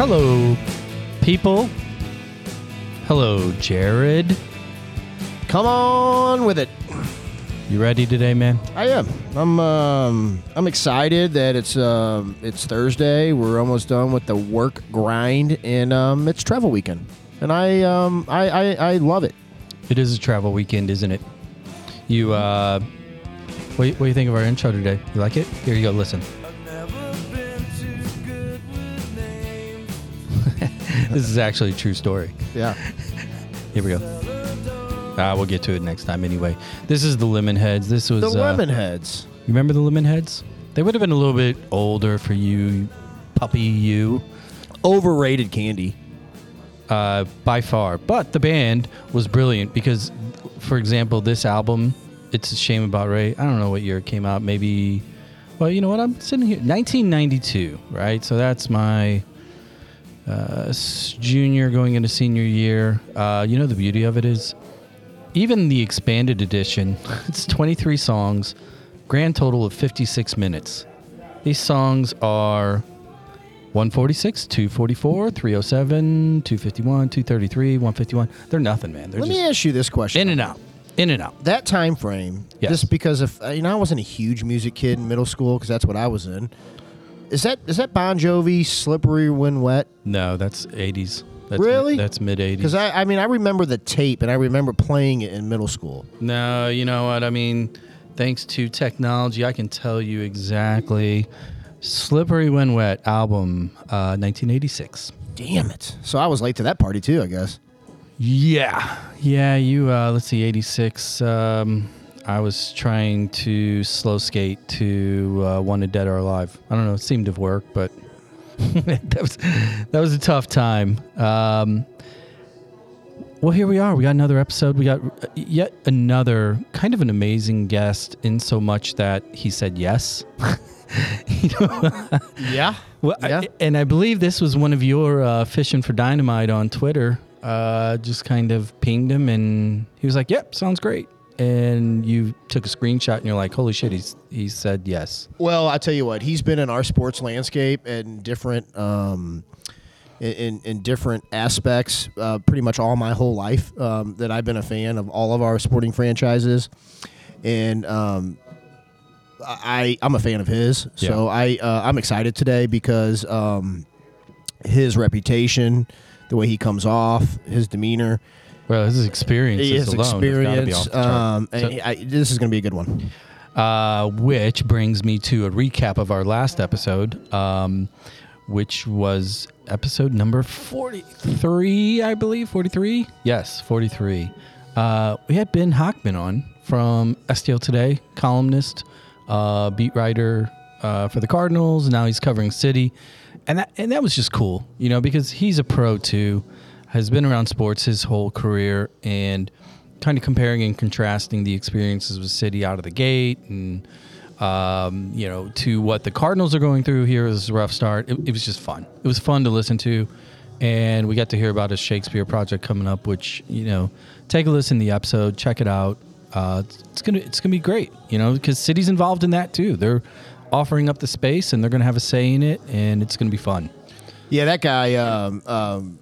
Hello, people. Hello, Jared. Come on with it. You ready today, man? I am. I'm. Um, I'm excited that it's. Um, it's Thursday. We're almost done with the work grind, and um, it's travel weekend. And I. Um, I, I. I love it. It is a travel weekend, isn't it? You, uh, what, what do you think of our intro today? You like it? Here you go, listen. this is actually a true story. Yeah. Here we go. Ah, we'll get to it next time anyway. This is the Lemonheads. This was The uh, lemon heads. You remember the Lemonheads? They would have been a little bit older for you, puppy you, Overrated candy. uh, by far. But the band was brilliant because, for example, this album, It's a Shame About Ray. I don't know what year it came out. Maybe, well, you know what? I'm sitting here. 1992, right? So that's my uh, junior going into senior year. Uh, you know, the beauty of it is even the expanded edition, it's 23 songs, grand total of 56 minutes. These songs are 146, 244, 307, 251, 233, 151. They're nothing, man. They're Let me ask you this question. in and out, in and out. that time frame, Yes. just because of uh, you know I wasn't a huge music kid in middle school because that's what I was in. Is that is that Bon Jovi "Slippery When Wet"? No, that's 80s. That's Really? That's mid 80s. Because I, I mean I remember the tape and I remember playing it in middle school. No, you know what? I mean, thanks to technology, I can tell you exactly. Slippery When Wet album, uh, 1986. Damn it! So I was late to that party too, I guess. Yeah. Yeah, you, uh, let's see, 86. Um, I was trying to slow skate to uh, Wanted Dead or Alive. I don't know, it seemed to work, but that, was, that was a tough time. Um, well, here we are. We got another episode. We got uh, yet another kind of an amazing guest, in so much that he said yes. you know, Yeah. well, I- Yeah. and I believe this was one of your uh, fishing for dynamite on Twitter. Uh, just kind of pinged him, and he was like, "Yep, sounds great." And you took a screenshot, and you're like, "Holy shit!" He's he said yes. Well, I tell you what, he's been in our sports landscape in different um, in, in different aspects, uh, pretty much all my whole life um, that I've been a fan of all of our sporting franchises, and um, I I'm a fan of his. So I uh, I'm excited today because um, his reputation, the way he comes off, his demeanor, Well, this is experience, his alone has gotta be experience. off the chart. Um, So- and I, this is going to be a good one. Uh, which brings me to a recap of our last episode, um, which was episode number 43, I believe. 43? Yes, 43. Uh, we had Ben Hochman on from STL Today, columnist, uh, beat writer uh, for the Cardinals. Now he's covering City. And that, and that was just cool, you know, because he's a pro too, has been around sports his whole career, and kind of comparing and contrasting the experiences with City out of the gate and um, you know to what the Cardinals are going through here is a rough start. It, it was just fun. It was fun to listen to, and we got to hear about his Shakespeare project coming up, which you know take a listen to the episode, check it out. Uh, it's, gonna it's gonna be great, you know, because City's involved in that too. They're offering up the space and they're gonna have a say in it, and it's gonna be fun. Yeah, that guy. Um, um,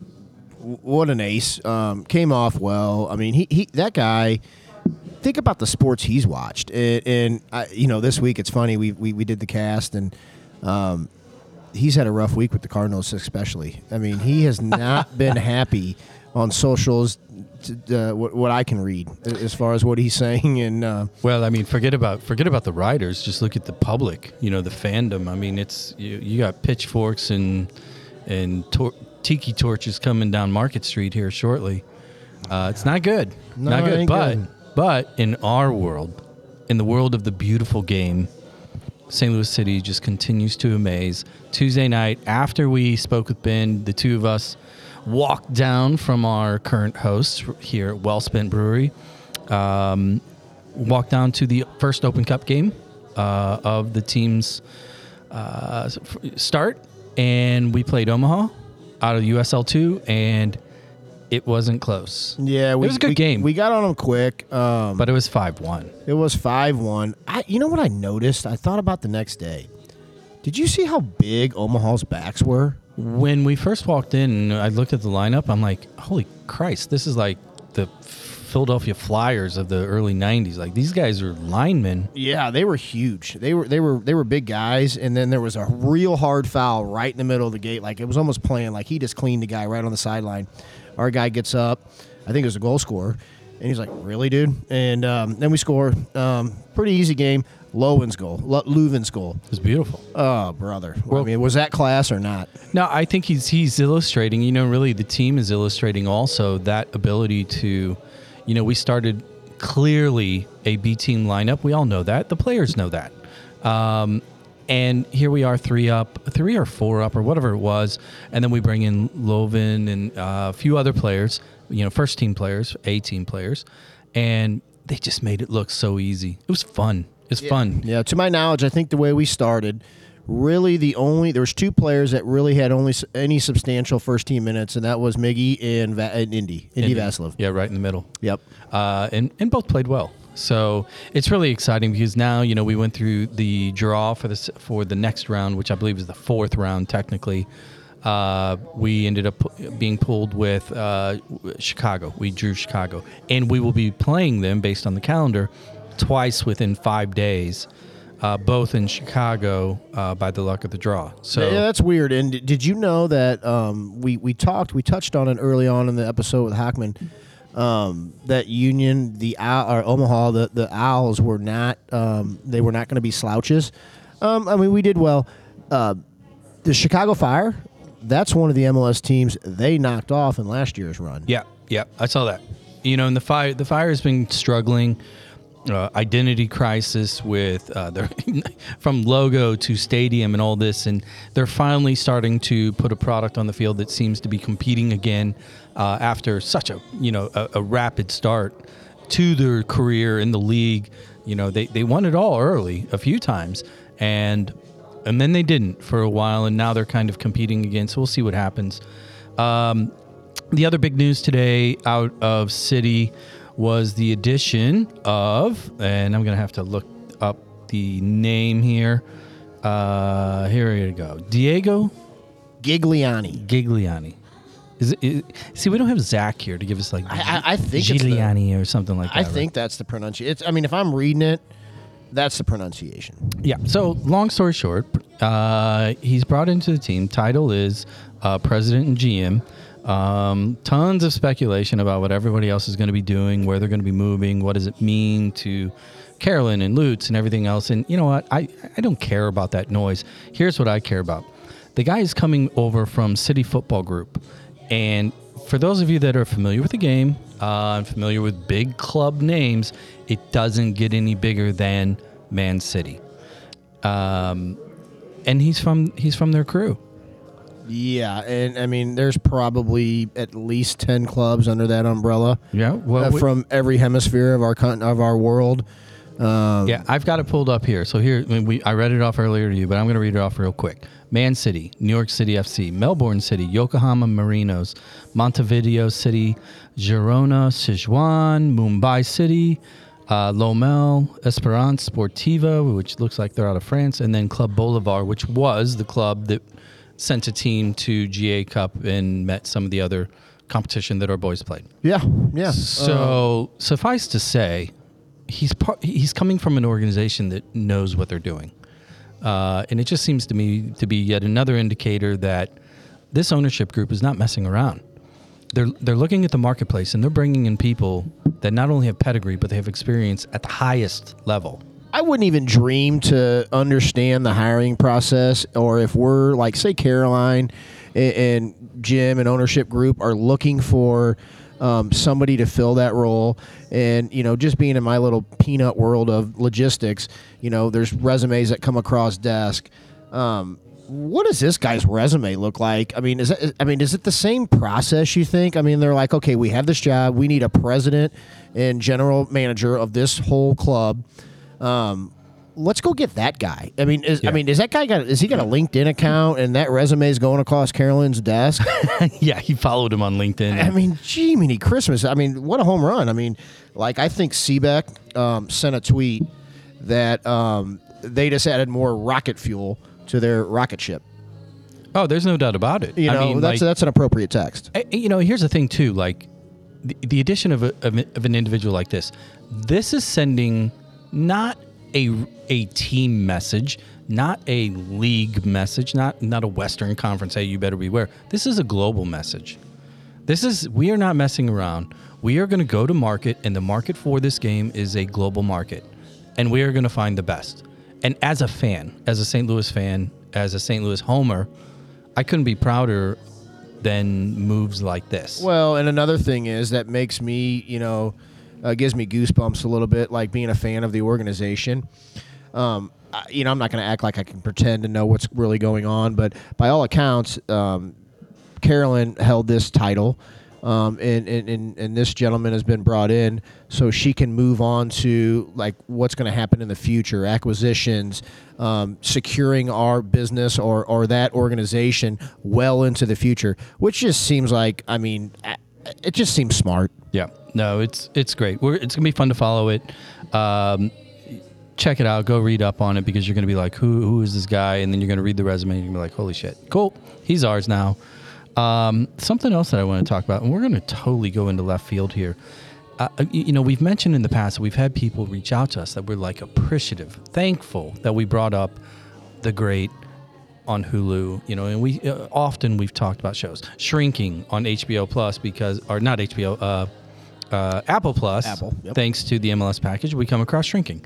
what an ace! Um, came off well. I mean, he, he that guy. Think about the sports he's watched, and, and I, you know, this week it's funny. We, we we did the cast, and um, he's had a rough week with the Cardinals, especially. I mean, he has not been happy on socials. To, uh, what, what I can read as far as what he's saying, and uh, Well, I mean, forget about forget about the writers. Just look at the public. You know, the fandom. I mean, it's you, you got pitchforks and and tor- tiki torches coming down Market Street here shortly. Uh, it's not good. No, not good. But good. but in our world, in the world of the beautiful game, St. Louis City just continues to amaze. Tuesday night, after we spoke with Ben, the two of us walked down from our current hosts here at Wellspent Brewery. Um, walked down to the first Open Cup game uh, of the team's uh, start, and we played Omaha out of USL two, and it wasn't close. yeah, we, was a good we- game. We got on them quick, um, But it was five one. It was five one. I, you know what I noticed? I thought about the next day. Did you see how big Omaha's backs were? when we first walked in I looked at the lineup, I'm like, holy Christ, this is like the Philadelphia Flyers of the early '90s. Like these guys are linemen. Yeah, they were huge. They were they were they were big guys, and then there was a real hard foul right in the middle of the gate. Like it was almost playing like he just cleaned the guy right on the sideline. Our guy gets up, I think it was a goal scorer, and he's like, "Really, dude?" And um, then we score. Um, pretty easy game. Lowen's goal, Lo- Lowen's goal. It was beautiful. Oh, brother! I mean, was that class or not? No, I think he's he's illustrating. You know, really, the team is illustrating also that ability to, you know, we started clearly a B team lineup. We all know that. The players know that. Um, and here we are, three up, three or four up, or whatever it was, and then we bring in Lowen and uh, a few other players. You know, first team players, A team players, and they just made it look so easy. It was fun. It's fun. Yeah, to my knowledge, I think the way we started, really the only there was two players that really had only any substantial first team minutes, and that was Miggy and, Va- and Indy, Indy Vassilev. Yeah, right in the middle. Yep. uh, and and both played well. So it's really exciting because now you know we went through the draw for this for the next round, which I believe is the fourth round technically. Uh, we ended up being pulled with uh, Chicago. We drew Chicago, and we will be playing them based on the calendar twice within five days, uh, both in Chicago uh, by the luck of the draw. So yeah, that's weird. And did you know that um, we we talked, we touched on it early on in the episode with Hochman. Um, that Union, the Owl, or Omaha, the, the Owls were not um, they were not going to be slouches. Um, I mean, we did well. Uh, the Chicago Fire, that's one of the MLS teams they knocked off in last year's run. Yeah, yeah, I saw that. You know, and the fire, the fire has been struggling. Uh, identity crisis with uh, their from logo to stadium and all this, and they're finally starting to put a product on the field that seems to be competing again uh, after such a you know a, a rapid start to their career in the league. You know, they they won it all early a few times, and and then they didn't for a while, and now they're kind of competing again. So we'll see what happens. Um, the other big news today out of City was the addition of, and I'm going to have to look up the name here. Uh, here you go. Diego Gigliani. Gigliani. Is it, is, see, we don't have Zach here to give us like I- I- I think it's the- Gigliani or something like that. I right? think that's the pronunciation. I mean, if I'm reading it, that's the pronunciation. Yeah. So, long story short, uh, he's brought into the team. Title is uh, president and GM. Um, tons of speculation about what everybody else is going to be doing, where they're going to be moving, what does it mean to Carolyn and Lutz and everything else. And you know what? I, I don't care about that noise. Here's what I care about the guy is coming over from City Football Group. And for those of you that are familiar with the game uh, and familiar with big club names, it doesn't get any bigger than Man City. Um, and he's from he's from their crew. Yeah, and I mean, there's probably at least ten clubs under that umbrella Yeah, well, uh, we- from every hemisphere of our con- of our world. Um, yeah, I've got it pulled up here. So here, I, mean, we, I read it off earlier to you, but I'm going to read it off real quick. Man City, New York City FC, Melbourne City, Yokohama Marinos, Montevideo City, Girona, Sichuan, Mumbai City, uh, Lommel, Esperance Sportiva, which looks like they're out of France, and then Club Bolivar, which was the club that sent a team to GA Cup and met some of the other competition that our boys played. yeah, yeah. So suffice to say, he's part, he's coming from an organization that knows what they're doing, uh, and it just seems to me to be yet another indicator that this ownership group is not messing around. They're they're looking at the marketplace and they're bringing in people that not only have pedigree but they have experience at the highest level. I wouldn't even dream to understand the hiring process, or if we're like, say, Caroline and, and Jim and ownership group are looking for um, somebody to fill that role, and you know, just being in my little peanut world of logistics, you know, there's resumes that come across desk. Um, what does this guy's resume look like? I mean, is it, I mean, is it the same process you think? I mean, they're like, okay, we have this job, we need a president and general manager of this whole club um, let's go get that guy. I mean, is, I mean, is that guy got? Is he got a LinkedIn account and that resume is going across Carolyn's desk? yeah, he followed him on LinkedIn. I mean, gee, mini Christmas. I mean, what a home run. I mean, like I think Seebeck um, sent a tweet that um, they just added more rocket fuel to their rocket ship. Oh, there's no doubt about it. You know, I mean, that's like, that's an appropriate text. I- you know, here's the thing too. Like the, the addition of, a, of, a- of an individual like this, this is sending not a a team message, not a league message, not not a Western Conference. Hey, you better beware. This is a global message. This is we are not messing around. We are going to go to market, and the market for this game is a global market, and we are going to find the best. And as a fan, as a St. Louis fan, as a St. Louis homer, I couldn't be prouder than moves like this. Well, and another thing is that makes me, you know, uh, gives me goosebumps a little bit, like being a fan of the organization. Um, I, you know, I'm not going to act like I can pretend to know what's really going on, but by all accounts, um, Carolyn held this title. Um, and, and, and, this gentleman has been brought in so she can move on to like what's going to happen in the future acquisitions um, securing our business or, or that organization well into the future which just seems like i mean it just seems smart Yeah, no, it's it's great. We're, it's gonna be fun to follow it. Um, check it out. Go read up on it because you're gonna be like, who who is this guy? And then you're gonna read the resume and you're gonna be like, holy shit, cool, he's ours now. Um, something else that I want to talk about, and we're gonna totally go into left field here. Uh, you you know, we've mentioned in the past that we've had people reach out to us that we're like appreciative, thankful that we brought up the great on Hulu, you know, and we uh, often we've talked about shows shrinking on HBO Plus because, or not HBO, uh, uh, Apple Plus. Apple, yep. Thanks to the MLS package, we come across shrinking.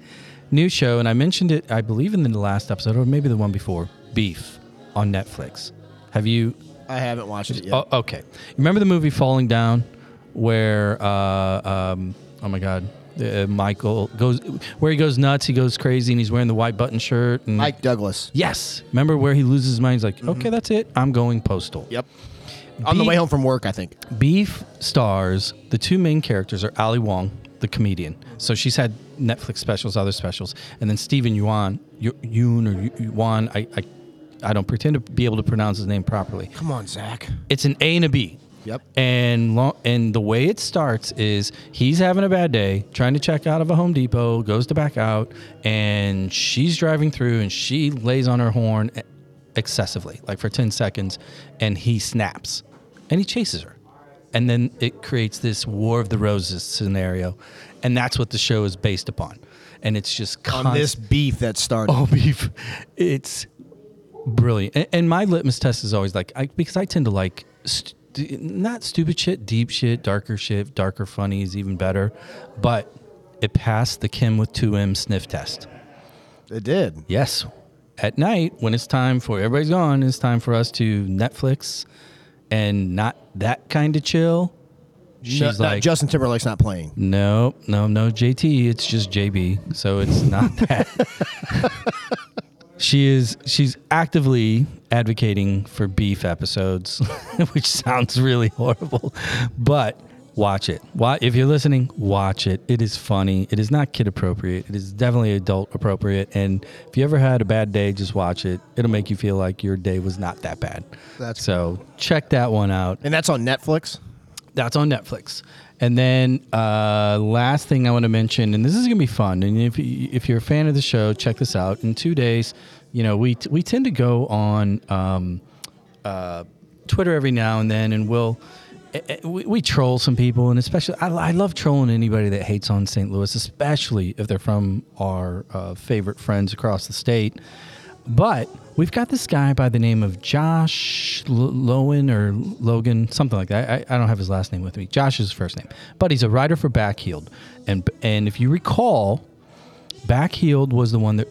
New show, and I mentioned it, I believe, in the last episode or maybe the one before. Beef on Netflix. Have you? i haven't watched it yet Oh, okay. Remember the movie Falling Down, where uh, um, oh my God, uh, Michael goes where he goes nuts, he goes crazy, and he's wearing the white button shirt. And mike douglas Yes. Remember where he loses his mind? He's like, okay, that's it. I'm going postal. yep on the way home from work i think Beef stars, the two main characters are Ali Wong, the comedian. So she's had Netflix specials, other specials. And then Steven Yuan, Yu- Yun or Yu- Yuan, I, I, I don't pretend to be able to pronounce his name properly. come on zach It's an A and a B. Yep. And lo- and the way it starts is he's having a bad day, trying to check out of a Home Depot, goes to back out, and she's driving through, and she lays on her horn excessively, like for ten seconds, and he snaps, and he chases her, and then it creates this War of the Roses scenario, and that's what the show is based upon, and it's just on this beef that started Oh, beef. It's brilliant. And, and my litmus test is always like, I, because I tend to like st- not stupid shit, deep shit, darker shit, darker funny is even better. But it passed the Kim with two M sniff test. it did Yes. At night, when it's time for everybody's gone, it's time for us to Netflix and not that kind of chill. She's No- no, like, justin timberlake's not playing no, no, no, JT. It's just JB. So it's not that. She is. She's actively advocating for beef episodes, which sounds really horrible, but watch it. Why, if you're listening, watch it. It is funny. It is not kid appropriate. It is definitely adult appropriate. And if you ever had a bad day, just watch it. It'll make you feel like your day was not that bad. That's so. Check that one out. and that's on netflix That's on Netflix. And then uh, last thing I want to mention, and this is gonna be fun. And if if you're a fan of the show, check this out. In two days, you know we we tend to go on um, uh, Twitter every now and then, and we'll. eh, eh, We, we troll some people, and especially I, I love trolling anybody that hates on St. Louis, especially if they're from our uh, favorite friends across the state. But we've got this guy by the name of Josh Lowen or Logan, something like that. I, I don't have his last name with me. Josh is his first name, but he's a writer for Backheeled, and and if you recall, Backheeled was the one that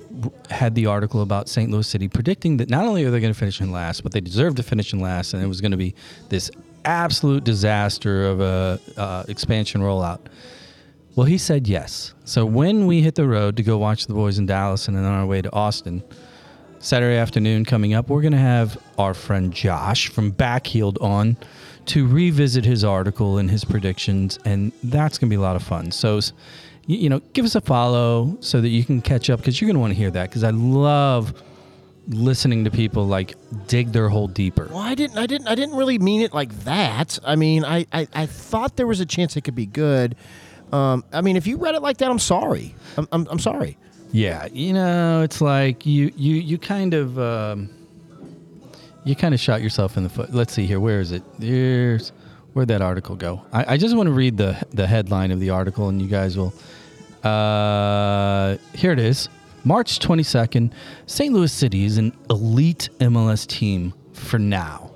had the article about St. Louis City predicting that not only are they going to finish in last, but they deserve to finish in last, and it was going to be this absolute disaster of a uh, expansion rollout. Well, he said yes. So when we hit the road to go watch the boys in Dallas and on our way to Austin, Saturday afternoon coming up, we're going to have our friend Josh from Backheeled on to revisit his article and his predictions, and that's going to be a lot of fun. So, you know, give us a follow so that you can catch up because you're going to want to hear that because I love listening to people like dig their hole deeper. Well, I didn't. I didn't. I didn't really mean it like that. I mean, I, I, I thought there was a chance it could be good. Um, I mean, if you read it like that, I'm sorry. I'm, I'm, I'm sorry. Yeah, you know, it's like you you you kind of um, you kind of shot yourself in the foot. Let's see here. Where is it? There's where'd that article go? I, I just want to read the the headline of the article, and you guys will. Uh, here it is. March 22nd, St. Louis City is an elite MLS team for now.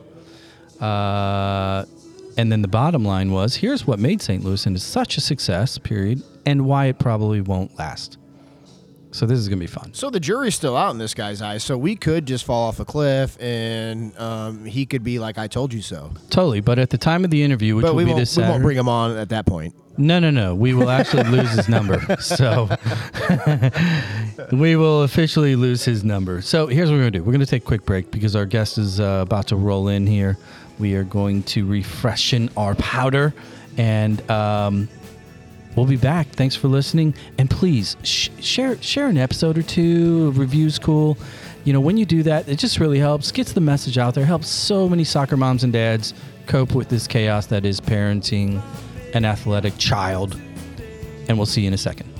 Uh, and then the bottom line was here's what made St. Louis into such a success, period, and why it probably won't last. So this is going to be fun. So the jury's still out in this guy's eyes. So we could just fall off a cliff, and um, he could be like, "I told you so." Totally. But at the time of the interview, which But will we be won't, this we won't bring him on at that point. No, no, no. We will actually lose his number. So we will officially lose his number. So here's what we're going to do. We're going to take a quick break because our guest is uh, about to roll in here. We are going to refreshen our powder and um, we'll be back. Thanks for listening. And please sh- share share an episode or two. Review's cool. You know, when you do that, it just really helps, gets the message out there, helps so many soccer moms and dads cope with this chaos that is parenting an athletic child. And we'll see you in a second.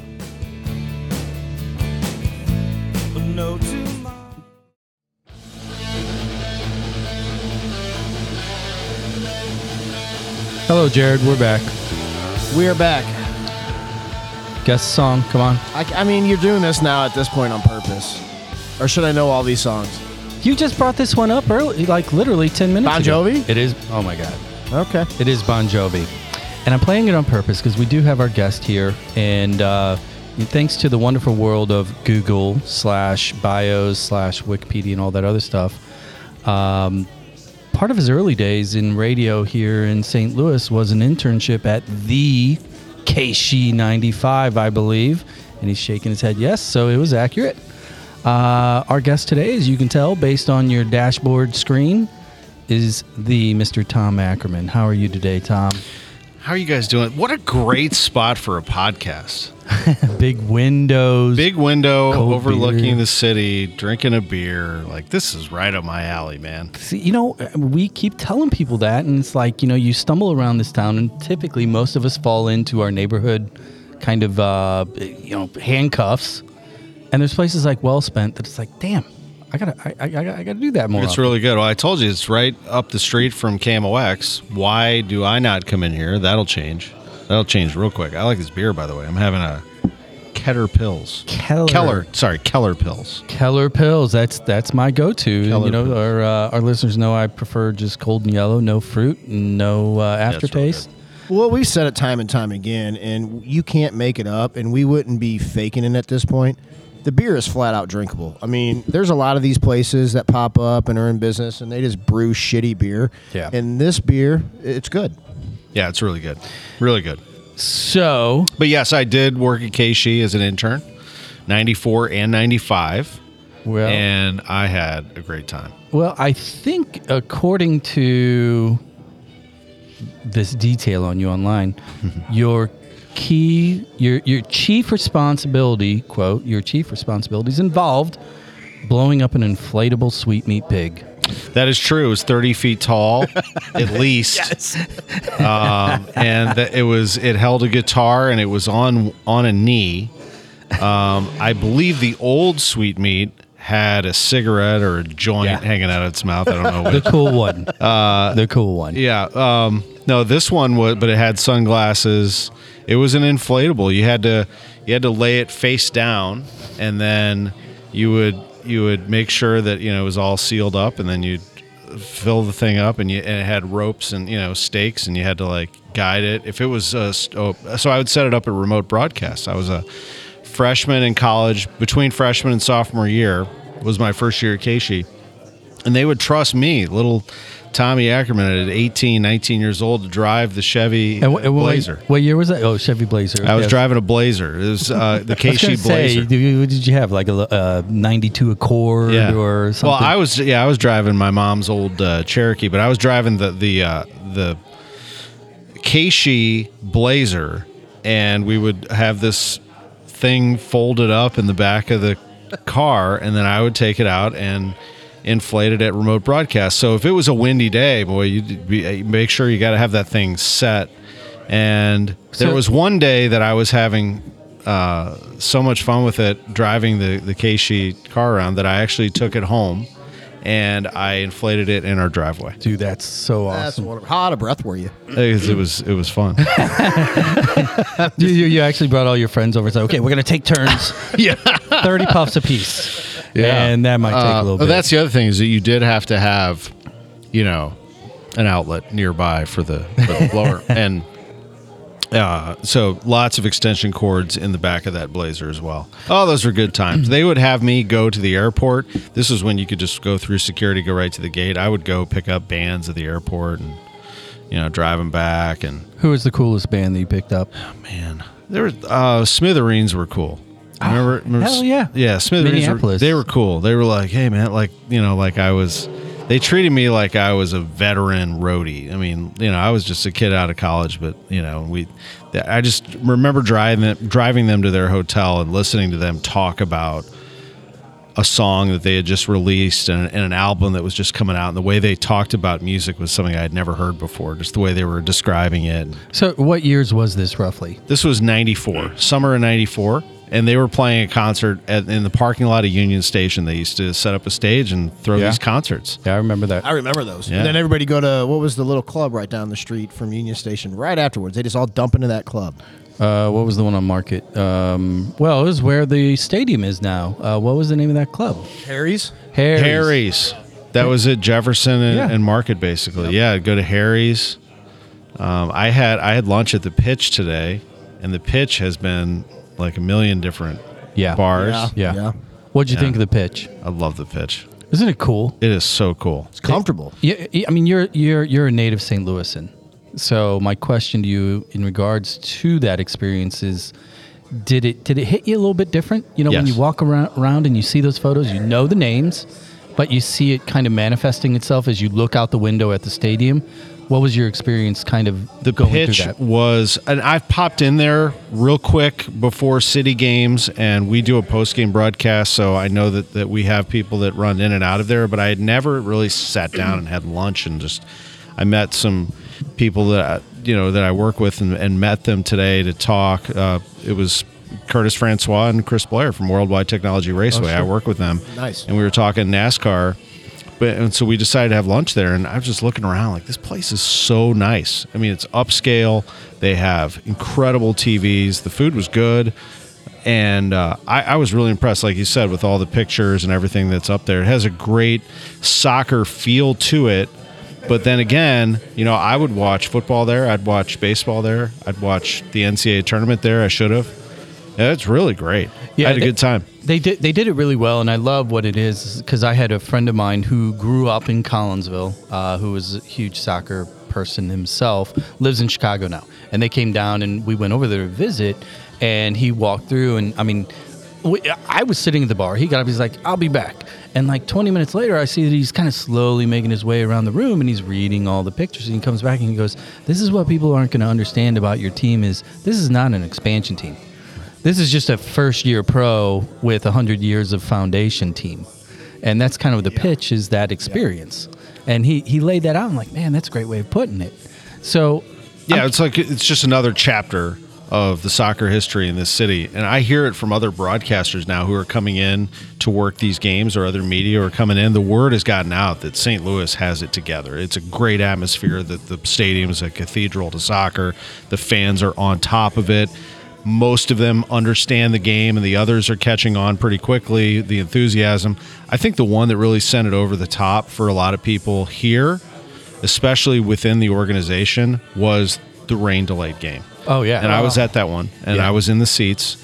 Hello, Jared. We're back. We are back. Guest song. Come on. I, I mean, you're doing this now at this point on purpose, or should I know all these songs? You just brought this one up early, like literally 10 minutes Bon ago. Jovi? It is. Oh, my God. Okay. It is Bon Jovi. And I'm playing it on purpose because we do have our guest here. And uh, thanks to the wonderful world of Google slash bios slash Wikipedia and all that other stuff, um, part of his early days in radio here in St. Louis was an internship at the KSHE 95, I believe. And he's shaking his head yes, so it was accurate. Uh, our guest today, as you can tell based on your dashboard screen, is the Mr. Tom Ackerman. How are you today, Tom? How are you guys doing? What a great spot for a podcast. Big windows. Big window overlooking beer. the city, drinking a beer. Like this is right up my alley, man. See, you know, we keep telling people that, and it's like, you know, you stumble around this town, and typically most of us fall into our neighborhood kind of, uh, you know, handcuffs. And there's places like Well Spent that it's like, damn, I gotta, I, I, I gotta, I gotta do that more. It's often. really good. Well, I told you it's right up the street from KMOX. Why do I not come in here? That'll change. That'll change real quick. I like this beer, by the way. I'm having a Ketter Pills. Keller. Keller. Sorry, Keller Pills. Keller pills. That's that's my go-to. Keller you know, pills. our uh, our listeners know I prefer just cold and yellow, no fruit, and no uh, it's real aftertaste. Well, we've said it time and time again, and you can't make it up, and we wouldn't be faking it at this point. The beer is flat out drinkable. I mean, there's a lot of these places that pop up and are in business, and they just brew shitty beer. Yeah. And this beer, it's good. Yeah, it's really good. Really good. So But yes, I did work at KSHE as an intern, 94 and 95. well, and I had a great time. well, I think according to this detail on you online, your key, your your chief responsibility quote, your chief responsibilities involved blowing up an inflatable sweetmeat pig. That is true. It was 30 feet tall, at least. Um, and that it was it held a guitar and it was on on a knee. Um, I believe the old sweetmeat had a cigarette or a joint Yeah. hanging out of its mouth. I don't know The cool one. Uh, the cool one. yeah. Um, no, this one was, but it had sunglasses. It was an inflatable. You had to you had to lay it face down, and then you would you would make sure that you know it was all sealed up, and then you'd fill the thing up, and you and it had ropes and you know stakes, and you had to like guide it. If it was st- oh, so, I would set it up at remote broadcast. I was a freshman in college, between freshman and sophomore year was my first year at KSHE and they would trust me, little Tommy Ackerman at 18, 19 years old, to drive the Chevy And Blazer. What, year was that? Oh, Chevy Blazer. I was Yes. driving a Blazer. It was uh, the was gonna say, Blazer. did you, what did you have? Like a uh, 92 Accord or something? Well, I was yeah, I was driving my mom's old uh, Cherokee, but I was driving the the uh, the KSHE Blazer, and we would have this thing folded up in the back of the car, and then I would take it out and inflate it at remote broadcast. So if it was a windy day, boy, you'd be, make sure you got to have that thing set. And there was one day that I was having uh, so much fun with it driving the the KSHE car around that I actually took it home and I inflated it in our driveway. Dude, that's so awesome. wonderful. How out of breath were you? It, it was it was fun. you, you, you actually brought all your friends over and said, okay, we're going to take turns. yeah. 30 puffs apiece. And that might take Uh, a little bit. but. That's the other thing is that you did have to have, you know, an outlet nearby for the, for the blower, and uh, so lots of extension cords in the back of that Blazer as well. Oh, those were good times. they would have me go to the airport. This is when you could just go through security, go right to the gate. I would go pick up bands at the airport and you know drive them back and Who was the coolest band that you picked up? man, there were uh, Smithereens were cool. Remember, remember Ah, hell yeah. yeah, Smithereens. Were, Minneapolis. they were cool. They were like, hey man, like you know, like I was. They treated me like I was a veteran roadie. I mean, you know, I was just a kid out of college, but you know, we. I just remember driving them, driving them to their hotel and listening to them talk about a song that they had just released and, and an album that was just coming out. And the way they talked about music was something I had never heard before. Just the way they were describing it. So, what years was this roughly? This was 94, summer of 94. And they were playing a concert at, in the parking lot of Union Station. They used to set up a stage and throw Yeah. these concerts. Yeah, I remember that. I remember those. Yeah. And then everybody go to what was the little club right down the street from Union Station right afterwards. They just all dump into that club. Uh, what was the one on Market? Um, well, it was where the stadium is now. Uh, what was the name of that club? Harry's. Harry's. Harry's. That was at Jefferson and, Yeah. and Market, basically. Yeah, I'd go to Harry's. Um, I had I had lunch at the Pitch today, and the Pitch has been like a million different Yeah. bars. Yeah. Yeah. What'd you Yeah. think of the pitch? I love the Pitch. Isn't it cool? It is so cool. It's comfortable. Yeah, I mean, you're you're you're a native St. Louisan. So my question to you in regards to that experience is, did it did it hit you a little bit different? You know, when Yes. you walk around around and you see those photos, you know the names, but you see it kind of manifesting itself as you look out the window at the stadium. What was your experience, kind of The going pitch through that? was, and I've popped in there real quick before city games, and we do a post game broadcast, so I know that, that we have people that run in and out of there. But I had never really sat down and had lunch, and just I met some people that I, you know that I work with, and, and met them today to talk. Uh, it was Curtis Francois and Chris Blair from Worldwide Technology Raceway. I work with them, Nice. and we were talking NASCAR. But and so we decided to have lunch there, and I was just looking around like this place is so nice. I mean, it's upscale. They have incredible TVs. The food was good, and uh, I, I was really impressed. Like you said, with all the pictures and everything that's up there, it has a great soccer feel to it. But then again, you know, I would watch football there. I'd watch baseball there. I'd watch the NCAA tournament there. I should have. Yeah, it's really great. Yeah, I had a good time. They did. They did it really well, and I love what it is because I had a friend of mine who grew up in Collinsville, uh, who was a huge soccer person himself, lives in Chicago now, and they came down and we went over there to visit, and he walked through, and I mean, we, I was sitting at the bar. He got up. He's like, "I'll be back." And like 20 minutes later, I see that he's kind of slowly making his way around the room, and he's reading all the pictures. And he comes back and he goes, "This is what people aren't going to understand about your team is this is not an expansion team." This is just a first year pro with 100 years of foundation team. And that's kind of the pitch is that experience. And he, he laid that out. I'm like, man, that's a great way of putting it. So, Yeah, it's like it's just another chapter of the soccer history in this city, and I hear it from other broadcasters now who are coming in to work these games, or other media are coming in. The word has gotten out that St. Louis has it together. It's a great atmosphere. That the stadium is a cathedral to soccer. The fans are on top of it. Most of them understand the game, and the others are catching on pretty quickly. The enthusiasm. I think the one that really sent it over the top for a lot of people here especially within the organization, was the rain delayed game. oh, yeah. And I was oh. at that one, and Yeah. I was in the seats,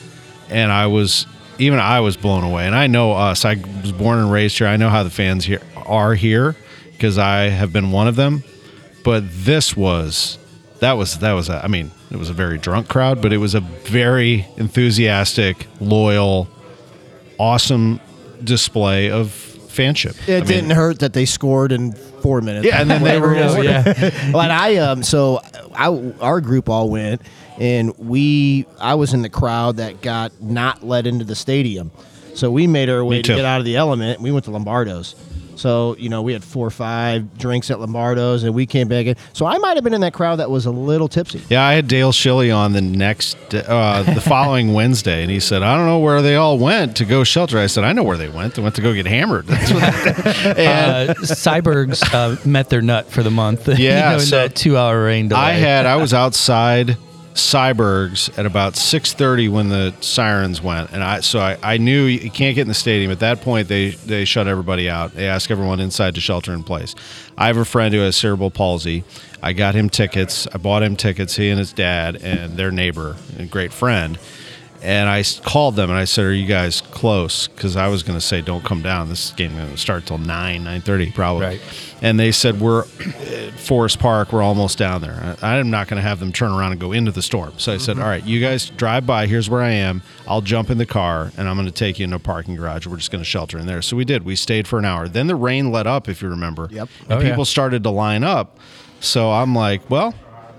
and I was even I was blown away. And I know us. I was born and raised here. I know how the fans here are here because I have been one of them. But this was that was that was a, I mean it was a very drunk crowd, but it was a very enthusiastic, loyal, awesome display of fanship. It I mean, didn't hurt that they scored in four minutes. Yeah, and then they were yeah. but I um so I our group all went and we I was in the crowd that got not let into the stadium. So we made our way to too. get out of the element. We went to Lombardo's. So you know, we had four or five drinks at Lombardo's, and we came back in. So I might have been in that crowd that was a little tipsy. Yeah, I had Dale Schilly on the next, uh, the following Wednesday, and he said, "I don't know where they all went to go shelter." I said, "I know where they went. They went to go get hammered." That's what and Uh, Sybergs uh, met their nut for the month. you Yeah, know, in so that two-hour rain delay. I had I was outside Sybergs at about six thirty when the sirens went, and I so I, I knew you can't get in the stadium. At that point, they they shut everybody out. They ask everyone inside to shelter in place. I have a friend who has cerebral palsy. I got him tickets. I bought him tickets. He and his dad and their neighbor, a great friend. And I called them and I said, "Are you guys close?" Because I was going to say, "Don't come down. This game going to start till nine, nine thirty, probably." Right. And they said, "We're at Forest Park. We're almost down there." I- I'm not going to have them turn around and go into the storm. So I said, mm-hmm. "All right, you guys drive by. Here's where I am. I'll jump in the car and I'm going to take you into a parking garage. We're just going to shelter in there." So we did. We stayed for an hour. Then the rain let up, if you remember. Yep. And Oh, yeah. people started to line up. So I'm like, "Well."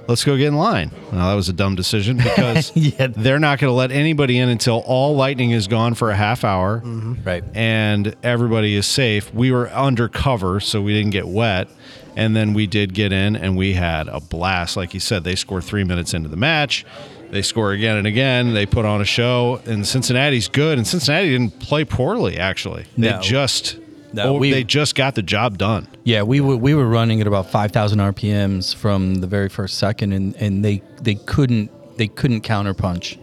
Let's go get in line. Well, that was a dumb decision because Yeah. they're not going to let anybody in until all lightning is gone for a half hour mm-hmm. right. and everybody is safe. We were undercover, so we didn't get wet. And then we did get in and we had a blast. Like you said, they score three minutes into the match. They score again and again. They put on a show, and Cincinnati's good. And Cincinnati didn't play poorly, actually. They No. just No, oh, we- they just got the job done. Yeah, we were we were running at about five thousand RPMs from the very first second, and, and they they couldn't they couldn't counterpunch,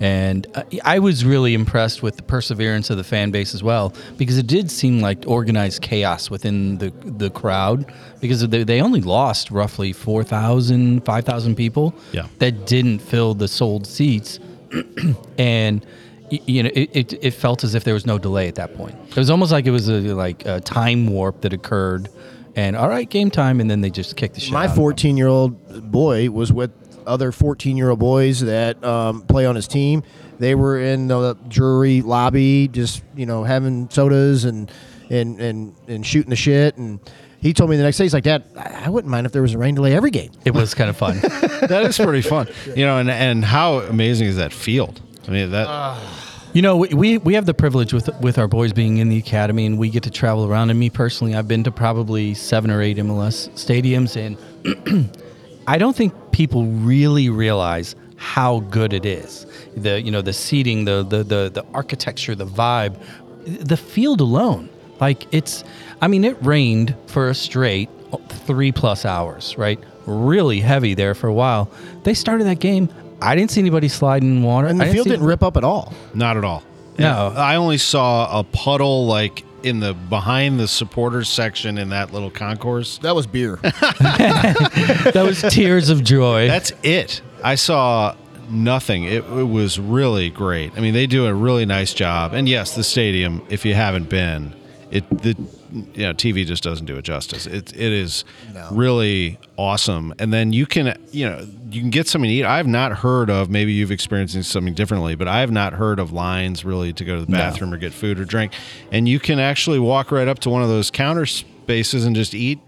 and I was really impressed with the perseverance of the fan base as well because it did seem like organized chaos within the the crowd because they, they only lost roughly 4,000, 5,000 people Yeah. that didn't fill the sold seats, and you know it, it, it felt as if there was no delay at that point it was almost like it was a like a time warp that occurred and all right game time and then they just kicked the shit My 14 year old boy was with other 14 year old boys that um, play on his team. They were in the jury lobby, just you know, having sodas and and and, and shooting the shit. And he told me the next day, he's like, "Dad, I I wouldn't mind if there was a rain delay every game." it was kind of fun That is pretty fun. You know, and, and how amazing is that field? I mean, that you know we, we have the privilege with with our boys being in the academy and we get to travel around and me personally i've been to probably seven or eight mls stadiums and I don't think people really realize how good it is. The you know the seating, the the the, the architecture, the vibe, the field alone. Like it's, I mean, it rained for a straight three plus hours, right? Really heavy there for a while. They started that game. I didn't see anybody sliding in water. And I the field see- didn't rip up at all. Not at all. No. I only saw a puddle like in the behind the supporters section in that little concourse. That was beer. That was tears of joy. That's it. I saw nothing. It, it was really great. I mean, they do a really nice job. And yes, the stadium. If you haven't been, it the you know TV just doesn't do it justice. It it is really awesome. And then you can you know you can get something to eat. I've not heard of. Maybe you've experienced something differently, but I have not heard of lines really to go to the bathroom or get food or drink. And you can actually walk right up to one of those counter spaces and just eat.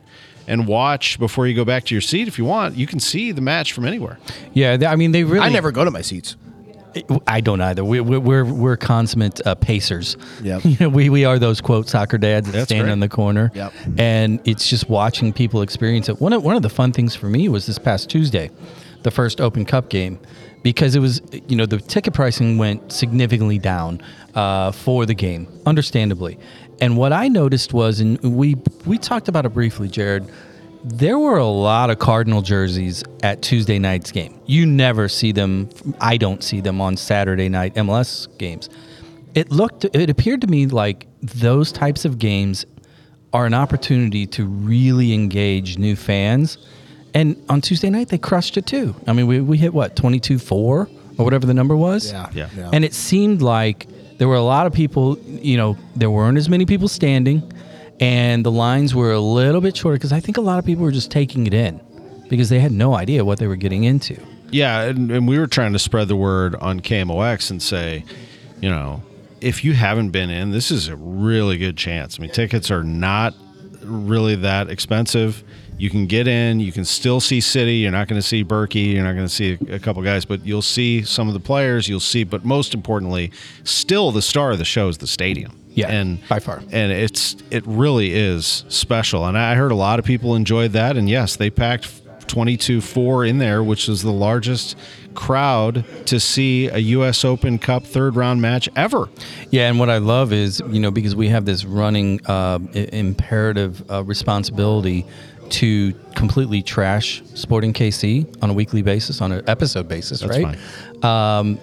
And watch before you go back to your seat if you want. You can see the match from anywhere. yeah, I mean, they really. I never go to my seats. I don't either. We, we, we're we're consummate uh, pacers. Yep. You know, we we are those quote soccer dads that That's stand great. on the corner. Yep. And it's just watching people experience it. One of one of the fun things for me was this past Tuesday, the first Open Cup game, because it was you know the ticket pricing went significantly down uh, for the game, understandably. And what I noticed was, and we we talked about it briefly, Jared. There were a lot of Cardinal jerseys at Tuesday night's game. You never see them. I don't see them on Saturday night MLS games. It looked. It appeared to me like those types of games are an opportunity to really engage new fans. And on Tuesday night, they crushed it too. I mean, we, we hit what, 22 4 or whatever the number was? Yeah. Yeah. Yeah. And it seemed like there were a lot of people, you know, there weren't as many people standing and the lines were a little bit shorter because I think a lot of people were just taking it in because they had no idea what they were getting into. Yeah, and, and we were trying to spread the word on KMOX and say, you know, if you haven't been in, this is a really good chance. I mean, tickets are not really that expensive. You can get in. You can still see City. You're not going to see Bürki. You're not going to see a, a couple guys, but you'll see some of the players. You'll see, but most importantly, still the star of the show is the stadium. Yeah, and by far. and it's it really is special. And I heard a lot of people enjoyed that. And yes, they packed 22-4 in there, which is the largest crowd to see a U.S. Open Cup third round match ever. Yeah, and what I love is you know because we have this running uh, imperative uh, responsibility to completely trash Sporting KC on a weekly basis, on an episode basis, That's right? Um,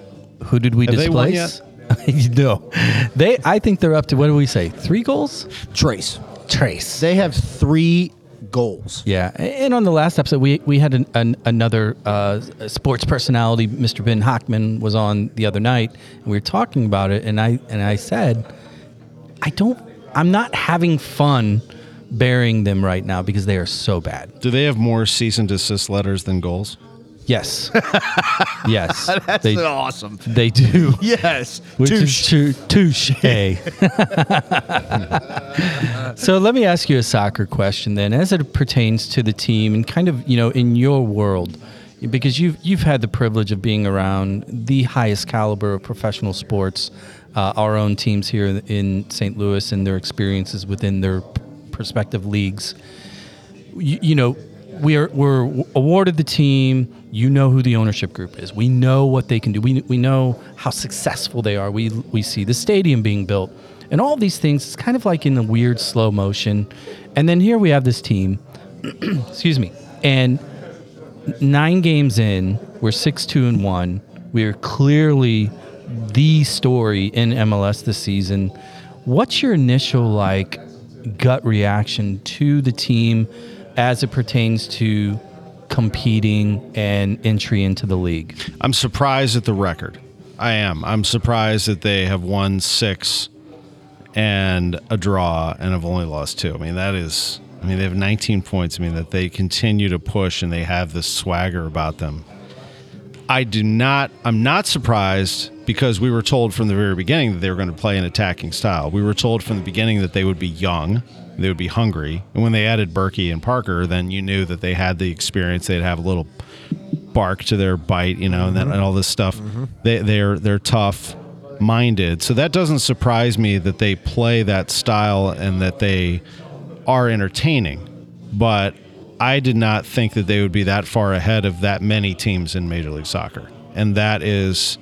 who did we Have displace? no, they. I think they're up to what do we say? Three goals. Trace. Trace. They have three goals. Yeah, and on the last episode, we we had an, an, another uh, sports personality, Mr. Ben Hochman, was on the other night, and we were talking about it, and I and I said, I don't, I'm not having fun burying them right now because they are so bad. Do they have more cease and desist letters than goals? Yes, yes, That's they awesome. they do. Yes. Which Touche. is. Touche. so let me ask you a soccer question then, as it pertains to the team and kind of you know in your world, because you've you've had the privilege of being around the highest caliber of professional sports, uh, our own teams here in St. Louis and their experiences within their prospective leagues. You, you know, we are we're awarded the team. You know who the ownership group is. We know what they can do. We, we know how successful they are. We we see the stadium being built, and all these things. It's kind of like in a weird slow motion, and then here we have this team. excuse me, and nine games in, we're six two and one. We are clearly the story in MLS this season. What's your initial like gut reaction to the team as it pertains to competing and entry into the league? I'm surprised at the record. I am. I'm surprised that they have won six and a draw and have only lost two. I mean, that is. I mean, they have 19 points. I mean, that they continue to push and they have this swagger about them. I do not. I'm not surprised because we were told from the very beginning that they were going to play an attacking style. We were told from the beginning that they would be young, they would be hungry, and when they added Bürki and Parker, then you knew that they had the experience. They'd have a little bark to their bite, you know, and, then, mm-hmm. and all this stuff. Mm-hmm. They, they're they're tough minded, so that doesn't surprise me that they play that style and that they are entertaining. But I did not think that they would be that far ahead of that many teams in Major League Soccer, and that is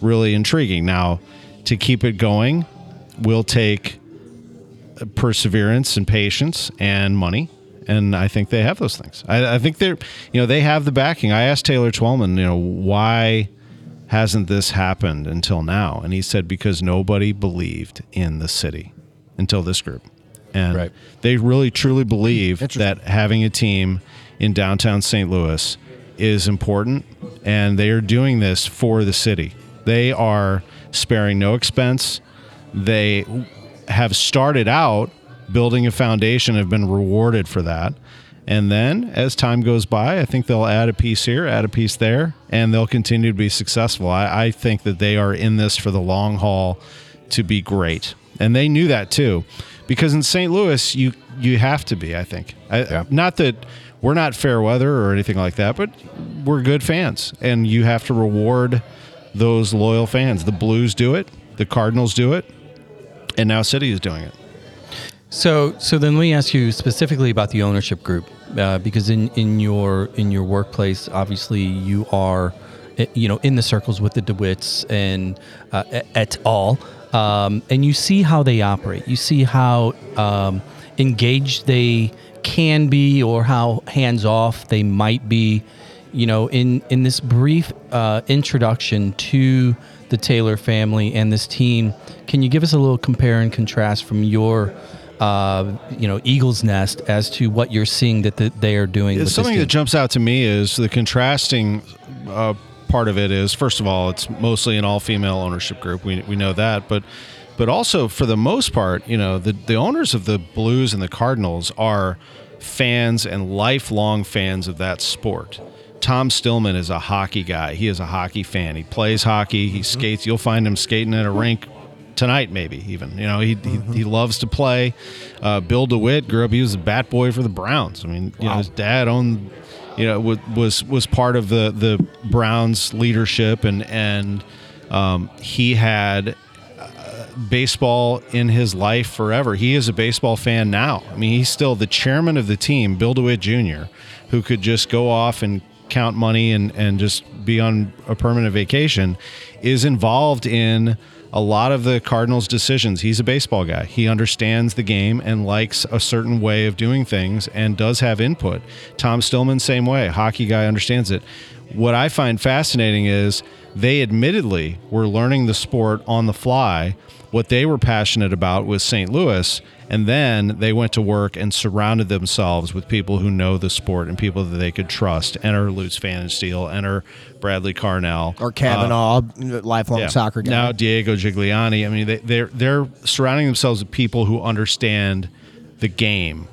really intriguing. Now, to keep it going, will take perseverance and patience and money. And I think they have those things. I, I think they're, you know, they have the backing. I asked Taylor Twellman, you know, why hasn't this happened until now? And he said because nobody believed in the city until this group. And Right. they really truly believe that having a team in downtown St. Louis is important and they are doing this for the city. They are sparing no expense. They have started out building a foundation, have been rewarded for that. And then as time goes by, I think they'll add a piece here, add a piece there, and they'll continue to be successful. I, I think that they are in this for the long haul to be great. And they knew that too. Because in St. Louis, you you have to be, I think. I, Not that we're not fair weather or anything like that, but we're good fans. And you have to reward those loyal fans. The Blues do it, the Cardinals do it, and now City is doing it. So, so then let me ask you specifically about the ownership group, uh, because in, in your in your workplace, obviously you are, eh, you know, in the circles with the DeWitts and uh, et al. Um, and you see how they operate. You see how um, engaged they can be, or how hands off they might be. You know, in in this brief uh, introduction to the Taylor family and this team, can you give us a little compare and contrast from your uh, you know, Eagle's Nest as to what you're seeing that the, they are doing. with this Something that jumps out to me is the contrasting uh, part of it is first of all, it's mostly an all female ownership group. We, we know that, but but also for the most part, you know, the the owners of the Blues and the Cardinals are fans and lifelong fans of that sport. Tom Stillman is a hockey guy. He is a hockey fan. He plays hockey. He skates. You'll find him skating at a rink tonight, maybe even. You know, he he, he loves to play. Uh, Bill DeWitt grew up. He was a bat boy for the Browns. I mean, you know, his dad owned. You know, was was part of the the Browns leadership, and and um, he had uh, baseball in his life forever. He is a baseball fan now. I mean, he's still the chairman of the team, Bill DeWitt Jr., who could just go off and count money and, and just be on a permanent vacation, is involved in a lot of the Cardinals' decisions. He's a baseball guy. He understands the game and likes a certain way of doing things and does have input. Tom Stillman, same way. Hockey guy understands it. What I find fascinating is they admittedly were learning the sport on the fly. What they were passionate about was St. Louis. And then they went to work and surrounded themselves with people who know the sport and people that they could trust. Enter Lutz Pfannenstiel, enter Bradley Carnell. Or Kavanaugh, lifelong Yeah. soccer guy. Now Diego Gigliani. I mean, they, they're they're surrounding themselves with people who understand the game,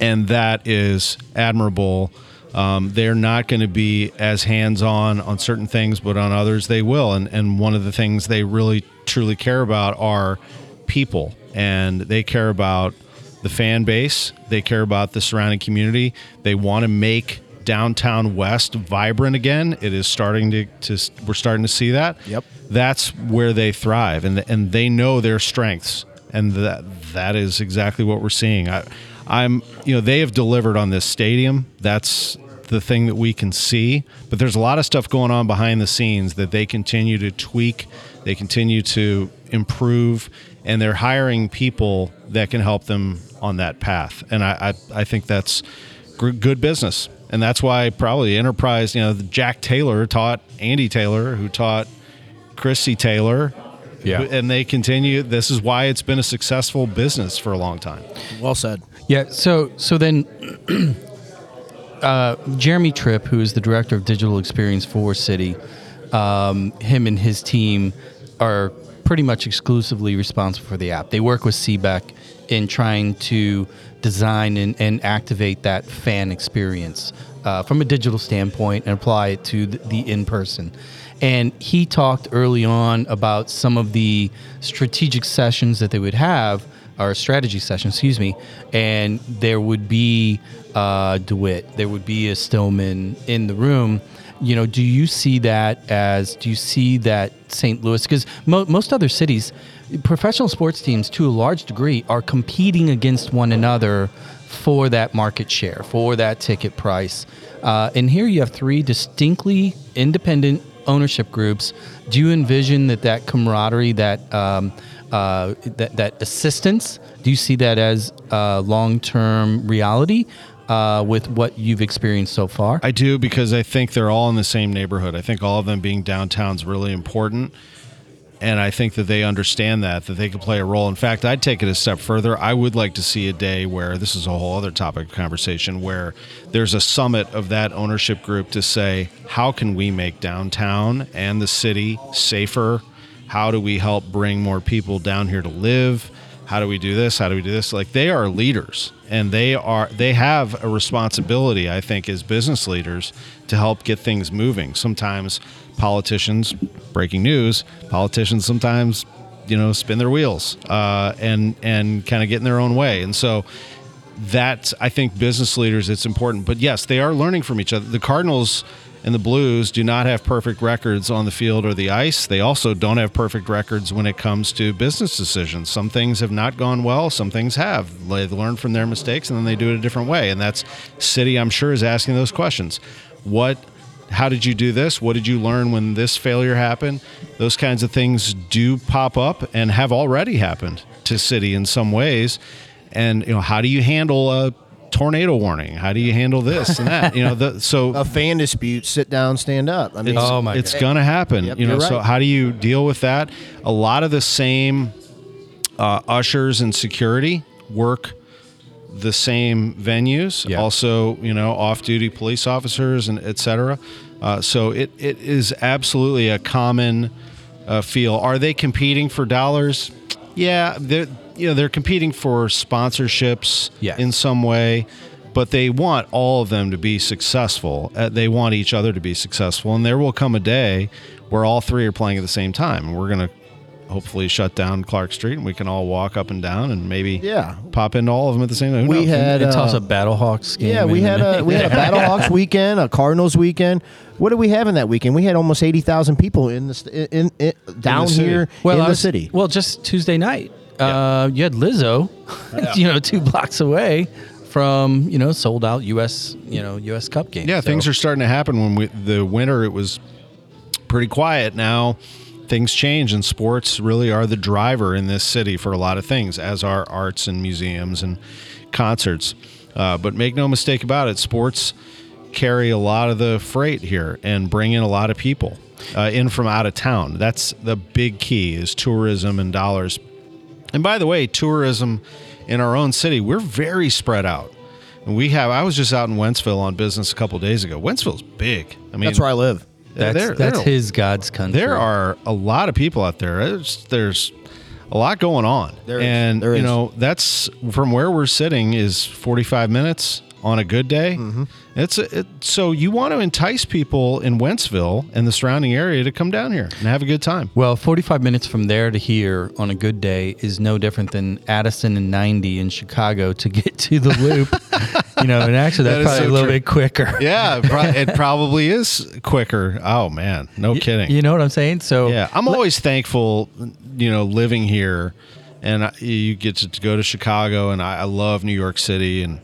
and that is admirable. Um, they're not going to be as hands on on certain things, but on others they will. And and one of the things they really truly care about are people, and they care about the fan base. They care about the surrounding community. They want to make downtown West vibrant again. It is starting to, to we're starting to see that. Yep. That's where they thrive, and and they know their strengths, and that that is exactly what we're seeing. I, I'm you know they have delivered on this stadium. That's the thing that we can see, but there's a lot of stuff going on behind the scenes that they continue to tweak. They continue to improve, and they're hiring people that can help them on that path. And I I, I think that's gr- good business. And that's why probably Enterprise, you know, Jack Taylor taught Andy Taylor, who taught Chrissy Taylor. Yeah. And they continue. This is why it's been a successful business for a long time. well said. Yeah. So so then, uh, Jeremy Tripp, who is the director of digital experience for City, um, him and his team are pretty much exclusively responsible for the app. They work with CBEC in trying to design and, and activate that fan experience uh, from a digital standpoint and apply it to the, the in person. And he talked early on about some of the strategic sessions that they would have or strategy sessions, excuse me, and there would be uh, DeWitt, there would be a Stillman in the room. You know, do you see that as? Do you see that St. Louis? Because mo- most other cities, professional sports teams, to a large degree, are competing against one another for that market share, for that ticket price. Uh, and here you have three distinctly independent ownership groups. Do you envision that that camaraderie, that um, uh, that that assistance, do you see that as uh, long term reality uh, with what you've experienced so far? I do because I think they're all in the same neighborhood. I think all of them being downtown is really important. And I think that they understand that, that they can play a role. In fact, I'd take it a step further. I would like to see a day where this is a whole other topic of conversation where there's a summit of that ownership group to say, how can we make downtown and the city safer? How do we help bring more people down here to live? How do we do this? How do we do this? Like they are leaders and they are they have a responsibility, I think, as business leaders to help get things moving. Sometimes politicians, breaking news, politicians sometimes, you know, spin their wheels uh, and and kind of get in their own way. And so that I think business leaders it's important. But yes, they are learning from each other. The Cardinals and the Blues do not have perfect records on the field or the ice. They also don't have perfect records when it comes to business decisions. Some things have not gone well, some things have. They've learned from their mistakes and then they do it a different way. And that's City, I'm sure, is asking those questions. What how did you do this? What did you learn when this failure happened? Those kinds of things do pop up and have already happened to City in some ways. And you know, how do you handle a tornado warning? How do you handle this and that? You know, the, so A fan dispute, sit down, stand up. I mean, it's, Oh my it's God. gonna happen. Yep, you know, you're so how do you deal with that? A lot of the same uh, ushers and security work the same venues. Yeah. Also, you know, off-duty police officers and et cetera. Uh, so it, it is absolutely a common uh, feel. Are they competing for dollars? Yeah, they're you know they're competing for sponsorships Yes. in some way, but they want all of them to be successful. Uh, they want each other to be successful, and there will come a day where all three are playing at the same time, and we're gonna hopefully shut down Clark Street and we can all walk up and down and maybe Yeah. pop into all of them at the same time. Who We knows? had and toss uh, a Battlehawks game. Yeah, we had a we had a Battlehawks weekend, a Cardinals weekend. What did we have in that weekend? We had almost eighty thousand people in the st- in, in, down city. here well, in I the was- city. Well, just Tuesday night. Uh, you had Lizzo, you know, two blocks away from you know sold out U.S. you know U.S. Cup game. Yeah, things are starting to happen. When we, the winter, it was pretty quiet. Now things change, and sports really are the driver in this city for a lot of things, as are arts and museums and concerts. Uh, but make no mistake about it, sports carry a lot of the freight here and bring in a lot of people uh, in from out of town. That's the big key is tourism and dollars. And by the way, tourism in our own city, we're very spread out. And we have. I was just out in Wentzville on business a couple days ago. Wentzville's big. I mean, That's where I live. That's there- that's there- his God's country. There are a lot of people out there. There's, there's a lot going on, There is. and There you is. know that's from where we're sitting is 45 minutes on a good day. Mm-hmm. It's a, it, so you want to entice people in Wentzville and the surrounding area to come down here and have a good time. Well, 45 minutes from there to here on a good day is no different than Addison and 90 in Chicago to get to the loop. you know, and actually that's is probably so a little true. bit quicker. Yeah, it pro- it probably is quicker. Oh man, no kidding. You know what I'm saying? So Yeah, I'm always thankful, you know, living here, and you get to go to Chicago, and I, I love New York City, and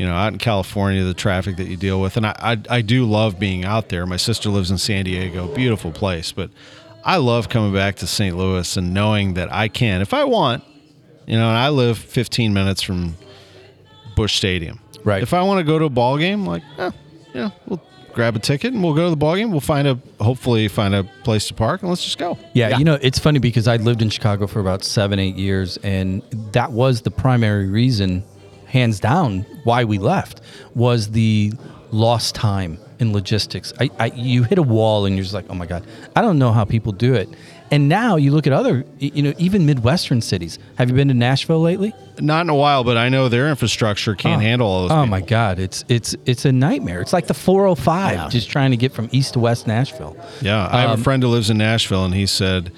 you know, out in California, the traffic that you deal with, and I, I, I do love being out there. My sister lives in San Diego, beautiful place, but I love coming back to St. Louis and knowing that I can, if I want, you know, and I live 15 minutes from Busch Stadium. Right. If I want to go to a ball game, like, eh, you know, we'll grab a ticket and we'll go to the ball game. We'll find a hopefully find a place to park and let's just go. Yeah, you know, it's funny because I lived in Chicago for about seven, eight years, and that was the primary reason, hands down, why we left was the lost time in logistics. I, I you hit a wall and you're just like, oh my god, I don't know how people do it. And now you look at other, you know, even Midwestern cities. Have you been to Nashville lately? Not in a while, but I know their infrastructure can't Oh. handle all those. Oh people. my God, it's it's it's a nightmare. It's like the 405 Yeah. just trying to get from east to west Nashville. Yeah, I have Um, a friend who lives in Nashville, and he said,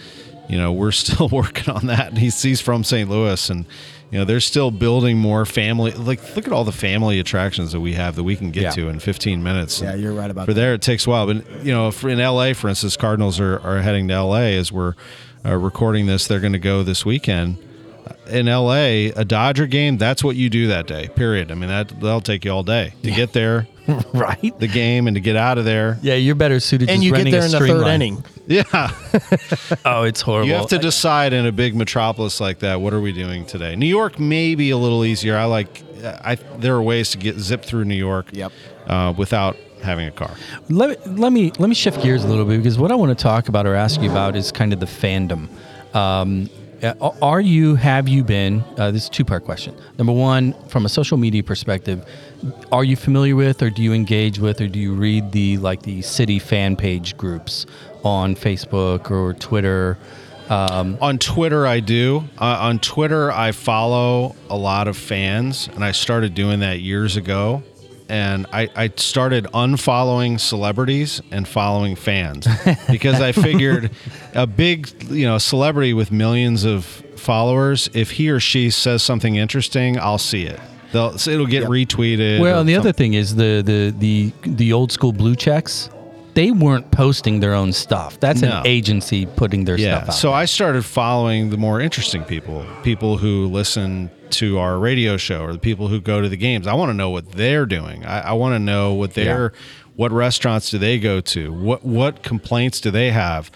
you know, we're still working on that. And he's he's from St. Louis, and you know, they're still building more family. Like, look at all the family attractions that we have that we can get Yeah. to in 15 minutes. Yeah, And you're right about for that. there. It takes a while, but you know, in LA, for instance, Cardinals are, are heading to LA as we're uh, recording this. They're going to go this weekend. In LA, a Dodger game, that's what you do that day. Period. I mean, that that'll take you all day to get there, right? the game, and to get out of there. Yeah, you're better suited. And just you get there in the third line. inning. Yeah. Oh, it's horrible. You have to decide in a big metropolis like that. What are we doing today? New York may be a little easier. I like. I there are ways to get zip through New York. Yep. Uh, without having a car. let, let me let me shift gears a little bit because what I want to talk about or ask you about is kind of the fandom. Um, are you have you been? Uh, this is two part question. Number one, from a social media perspective, are you familiar with, or do you engage with, or do you read the like the city fan page groups on Facebook or Twitter? Um, On Twitter, I do. Uh, on Twitter, I follow a lot of fans, and I started doing that years ago. And I, I started unfollowing celebrities and following fans because I figured a big, you know, celebrity with millions of followers, if he or she says something interesting, I'll see it. They'll, so it'll get retweeted. Well, and the other thing is the the the the old school blue checks. They weren't posting their own stuff. That's No. an agency putting their Yeah. stuff out. So I started following the more interesting people, people who listen to our radio show or the people who go to the games. I want to know what they're doing. I, I want to know what their what restaurants do they go to? What what complaints do they have?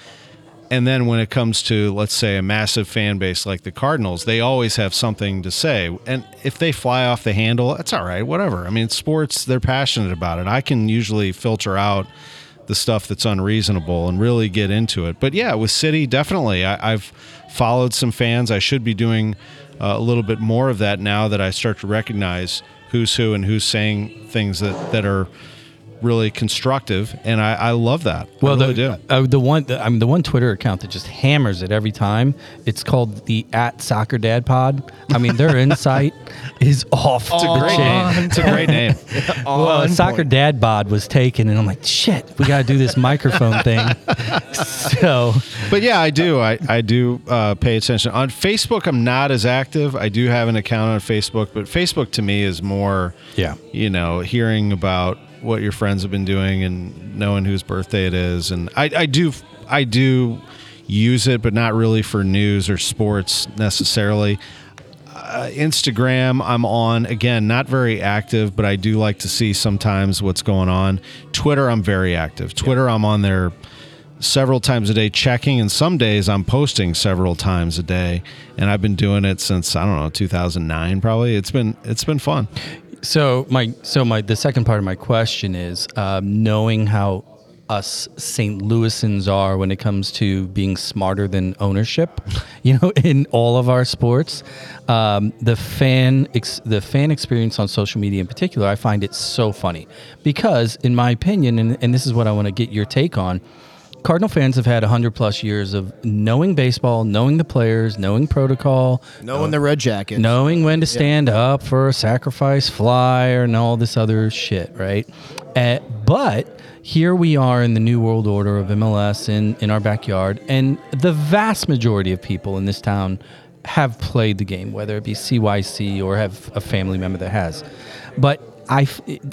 And then when it comes to let's say a massive fan base like the Cardinals, they always have something to say. And if they fly off the handle, that's all right, whatever. I mean, sports, they're passionate about it. I can usually filter out the stuff that's unreasonable and really get into it. But yeah, with City, definitely. I, I've followed some fans. I should be doing uh, a little bit more of that now that I start to recognize who's who and who's saying things that, that are really constructive, and I, I love that. Well, I really the do. uh, the one the, I mean the one Twitter account that just hammers it every time. It's called the at Soccer Dad Pod. I mean their insight is off It's a the great name. It's a great name. Well, Soccer point. Dad Bod was taken, and I'm like, shit, we got to do this microphone thing. So, But yeah, I do. I, I do uh, pay attention. On Facebook, I'm not as active. I do have an account on Facebook, but Facebook to me is more, Yeah. you know, hearing about what your friends have been doing and knowing whose birthday it is. And I, I do, I do use it, but not really for news or sports necessarily. Uh, Instagram, I'm on again, not very active, but I do like to see sometimes what's going on. Twitter, I'm very active. Twitter, I'm on there several times a day checking and some days I'm posting several times a day and I've been doing it since I don't know 2009 probably it's been it's been fun so my so my the second part of my question is um, knowing how us St. Louisans are when it comes to being smarter than ownership, you know, in all of our sports. Um, the fan ex- the fan experience on social media in particular, I find it so funny because, in my opinion, and, and this is what I want to get your take on. Cardinal fans have had 100 plus years of knowing baseball, knowing the players, knowing protocol, Knowing the red jacket. knowing when to stand up for a sacrifice fly and all this other shit, right? Uh, but here we are in the new world order of MLS in, in our backyard, and the vast majority of people in this town have played the game, whether it be CYC or have a family member that has. But I,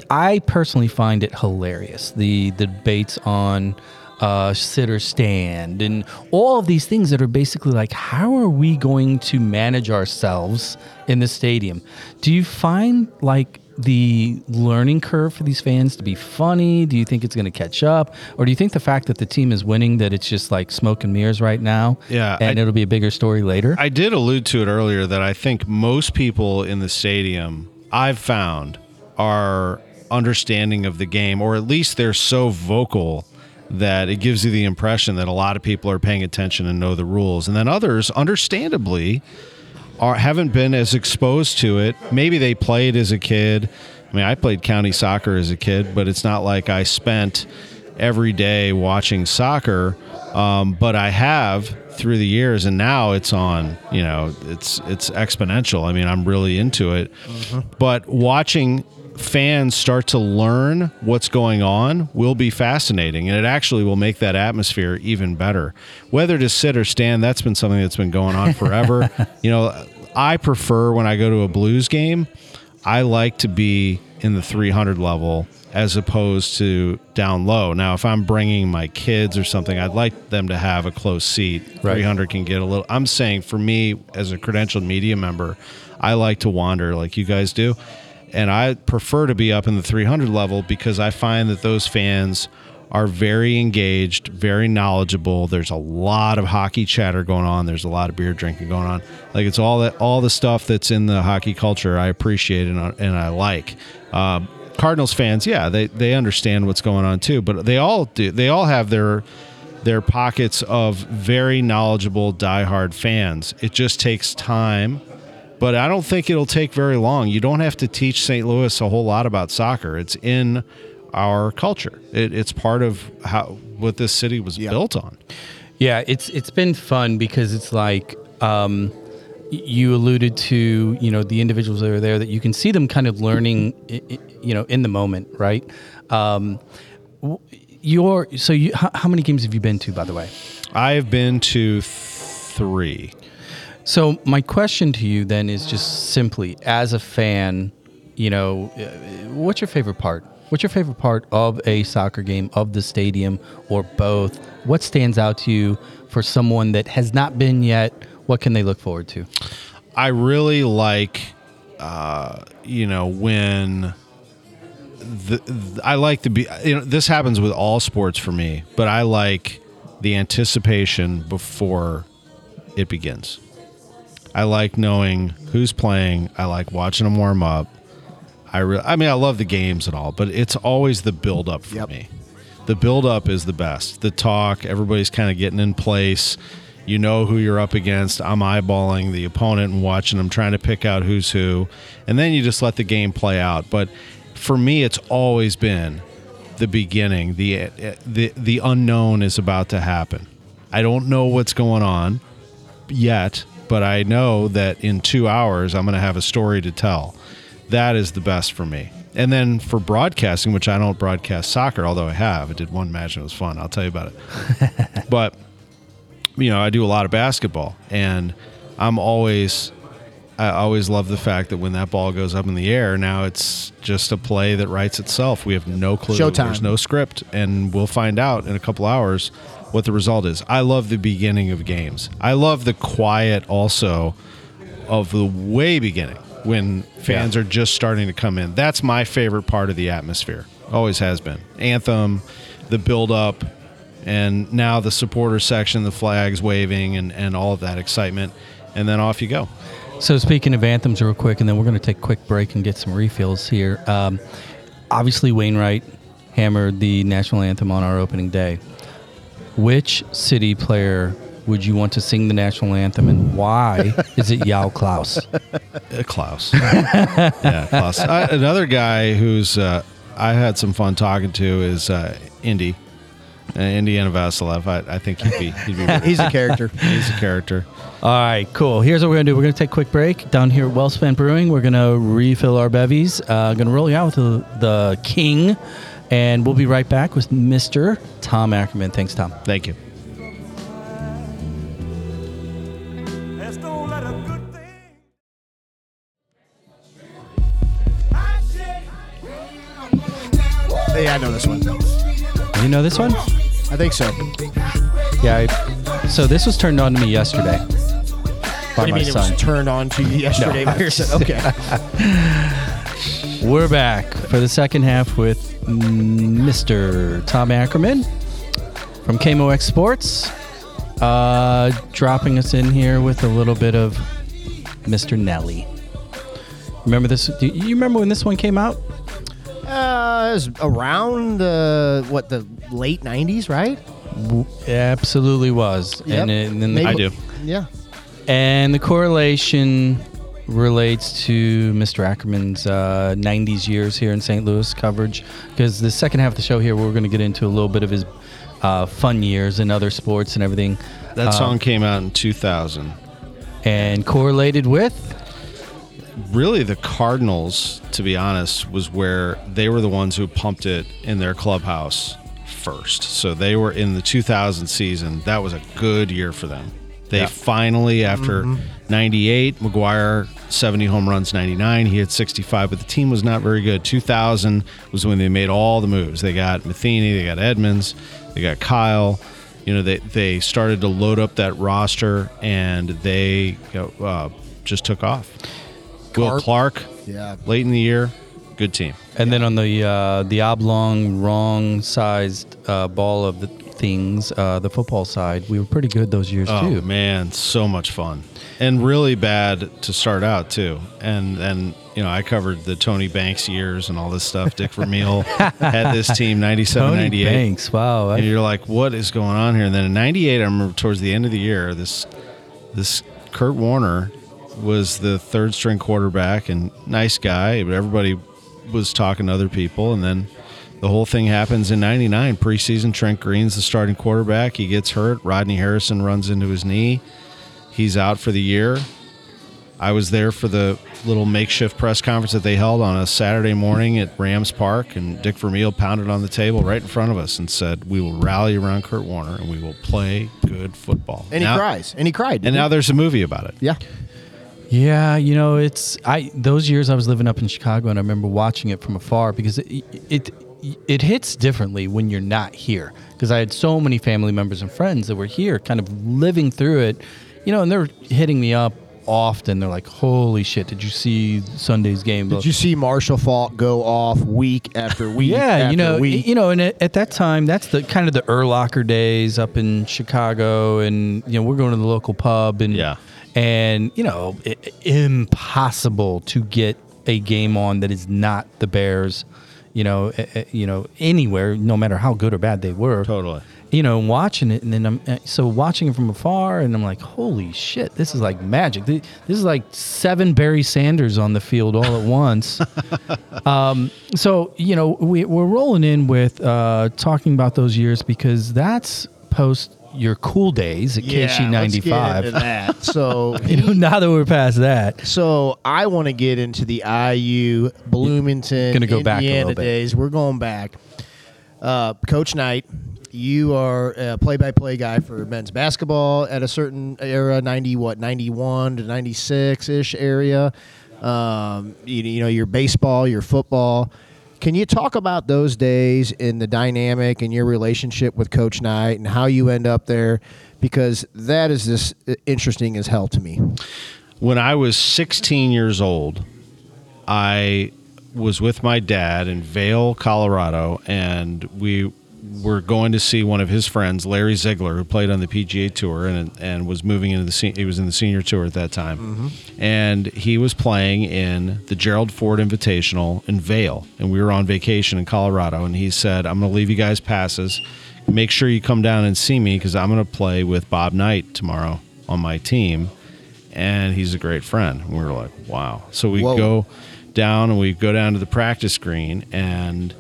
I personally find it hilarious the, the debates on uh, sit or stand, and all of these things that are basically like, how are we going to manage ourselves in the stadium? Do you find like the learning curve for these fans to be funny? Do you think it's going to catch up, or do you think the fact that the team is winning that it's just like smoke and mirrors right now? Yeah, and I- it'll be a bigger story later. I did allude to it earlier that I think most people in the stadium I've found are understanding of the game or at least they're so vocal that it gives you the impression that a lot of people are paying attention and know the rules and then others understandably are haven't been as exposed to it. Maybe they played as a kid. I mean, I played county soccer as a kid, but it's not like I spent every day watching soccer. Um, but I have through the years, and now it's on. You know, it's it's exponential. I mean, I'm really into it. But watching fans start to learn what's going on will be fascinating and it actually will make that atmosphere even better. Whether to sit or stand that's been something that's been going on forever. You know i prefer when i go to a blues game i like to be in the 300 level as opposed to down low. Now if i'm bringing my kids or something i'd like them to have a close seat. Right. 300 can get a little i'm saying for me as a credentialed media member i like to wander like you guys do and I prefer to be up in the 300 level because I find that those fans are very engaged, very knowledgeable. There's a lot of hockey chatter going on. There's a lot of beer drinking going on. Like it's all that all the stuff that's in the hockey culture. I appreciate and, I- and I like. Um, Cardinals fans, yeah, they they understand what's going on too, but they all do. They all have their their pockets of very knowledgeable diehard fans. It just takes time but I don't think it'll take very long. You don't have to teach St. Louis a whole lot about soccer. It's in our culture. It, it's part of how what this city was Yeah. built on. Yeah, it's it's been fun because it's like um, you alluded to, you know, the individuals that are there that you can see them kind of learning, i- i- you know, in the moment, right? Um, your so you how, how many games have you been to, by the way? I've been to three. So my question to you then is just simply, as a fan, you know, uh, what's your favorite part? What's your favorite part of a soccer game, of the stadium, or both? What stands out to you for someone that has not been yet? What can they look forward to? I really like, uh, you know, when the, th- I like to be. You know, this happens with all sports for me, but I like the anticipation before it begins. I like knowing who's playing. I like watching them warm up. I re- I mean, I love the games and all, but it's always the build up for Yep. me. The build up is the best. The talk, everybody's kind of getting in place. You know who you're up against. I'm eyeballing the opponent and watching them, trying to pick out who's who, and then you just let the game play out. But for me, it's always been the beginning. the eh, the The unknown is about to happen. I don't know what's going on yet, but I know that in two hours I'm going to have a story to tell. That is the best for me. And then for broadcasting, which I don't broadcast soccer, although I have, I did one match and it was fun. I'll tell you about it. but you know, I do a lot of basketball, and I'm always I always love the fact that when that ball goes up in the air, now it's just a play that writes itself. We have no clue. Showtime. There's no script, and we'll find out in a couple hours what the result is. I love the beginning of games. I love the quiet also of the way beginning when fans are just starting to come in. That's my favorite part of the atmosphere. Always has been. Anthem, the build up, and now the supporter section, the flags waving, and, and all of that excitement. And then off you go. So speaking of anthems, real quick, and then we're going to take a quick break and get some refills here. Um, obviously, Wainwright hammered the national anthem on our opening day. Which city player would you want to sing the national anthem, and why is it João Klauss? Uh, Klauss. yeah, Klauss. I, another guy who's uh, I had some fun talking to is uh, Indy. Uh, Indiana Vassilev. I, I think he'd be he'd be He's a character. he's a character. All right, cool. Here's what we're gonna do. We're gonna take a quick break down here at Wellspent Brewing. We're gonna refill our bevies. Uh, gonna roll you out with the, the King, and we'll be right back with Mr. Tom Ackerman. Thanks, Tom. Thank you. Let's don't let a good thing. I yeah, I know this one. You know this one? I think so. Yeah. I, so this was turned on to me yesterday by What do you my mean it son. was turned on to you yesterday? by your son? Okay. We're back for the second half with Mr. Tom Ackerman from KMOX Sports, uh, dropping us in here with a little bit of Mr. Nelly. Remember this? Do you remember when this one came out? Uh, it was around the what the late '90s, right? Absolutely was. Yep. And, and then the, I do. Yeah. And the correlation relates to Mr. Ackerman's uh, 90s years here in St. Louis coverage. Because the second half of the show here, we're going to get into a little bit of his uh, fun years and other sports and everything. That Uh, song came out in 2000. And correlated with. Really, the Cardinals, to be honest, was where they were the ones who pumped it in their clubhouse first. So they were in the 2000 season. That was a good year for them. They Yeah. finally, after 98, McGwire 70 home runs, 99, he had 65, but the team was not very good. 2000 was when they made all the moves. They got Matheny, they got Edmonds, they got Kile. You know, they, they started to load up that roster and they uh, just took off. Will Carp. Clark, Yeah. late in the year, good team. And then on the uh, the oblong, wrong sized uh, ball of the things, uh, the football side, we were pretty good those years Oh too. man, so much fun, and really bad to start out too. And and you know, I covered the Tony Banks years and all this stuff. Dick Vermeil had this team 97, Tony 98. Banks, wow. And you're like, what is going on here? And then in '98, I remember towards the end of the year, this this Kurt Warner was the third string quarterback and nice guy, but everybody was talking to other people, and then the whole thing happens in '99 preseason. Trent Green's the starting quarterback. He gets hurt. Rodney Harrison runs into his knee. He's out for the year. I was there for the little makeshift press conference that they held on a Saturday morning at Rams Park, and Dick Vermeil pounded on the table right in front of us and said, "We will rally around Kurt Warner and we will play good football." And he cries. And he cried. And didn't now there's a movie about it. yeah. Yeah, you know, it's I those years I was living up in Chicago and I remember watching it from afar because it it it hits differently when you're not here because I had so many family members and friends that were here kind of living through it, you know, and they're hitting me up often. They're like, "Holy shit, did you see Sunday's game?" Did you see Marshall Faulk go off week after week? Yeah, after you know, week? you know, and at, at that time, that's the kind of the Urlacher days up in Chicago, and you know, we're going to the local pub, and Yeah. and you know, i impossible to get a game on that is not the Bears, you know, eh, you know, anywhere, no matter how good or bad they were. Totally. You know, watching it, and then I'm uh, so watching it from afar, and I'm like, holy shit, this is like magic. This is like seven Barry Sanders on the field all at once. um, so you know, we, we're rolling in with uh, talking about those years because that's post your cool days at KC let's get into that. So You know, now that we're past that, So I want to get into the IU Bloomington Gonna go back a Indiana little bit. days. We're going back. Uh, Coach Knight, you are a play-by-play guy for men's basketball at a certain era, ninety what, ninety-one to ninety-six ish area. Um, you, you know your baseball, your football. Can you talk about those days and the dynamic and your relationship with Coach Knight and how you end up there? Because that is just interesting as hell to me. when I was 16 years old, I was with my dad in Vail, Colorado, and we were going to see one of his friends, Larry Ziegler, who played on the PGA Tour and and was moving into the se- he was in the senior tour at that time, mm-hmm. and he was playing in the Gerald Ford Invitational in Vail, and we were on vacation in Colorado, and he said, "I'm going to leave you guys passes." Make sure you come down and see me because I'm going to play with Bob Knight tomorrow on my team and he's a great friend. And we were like, wow. So we Whoa. go down and we go down to the practice green, and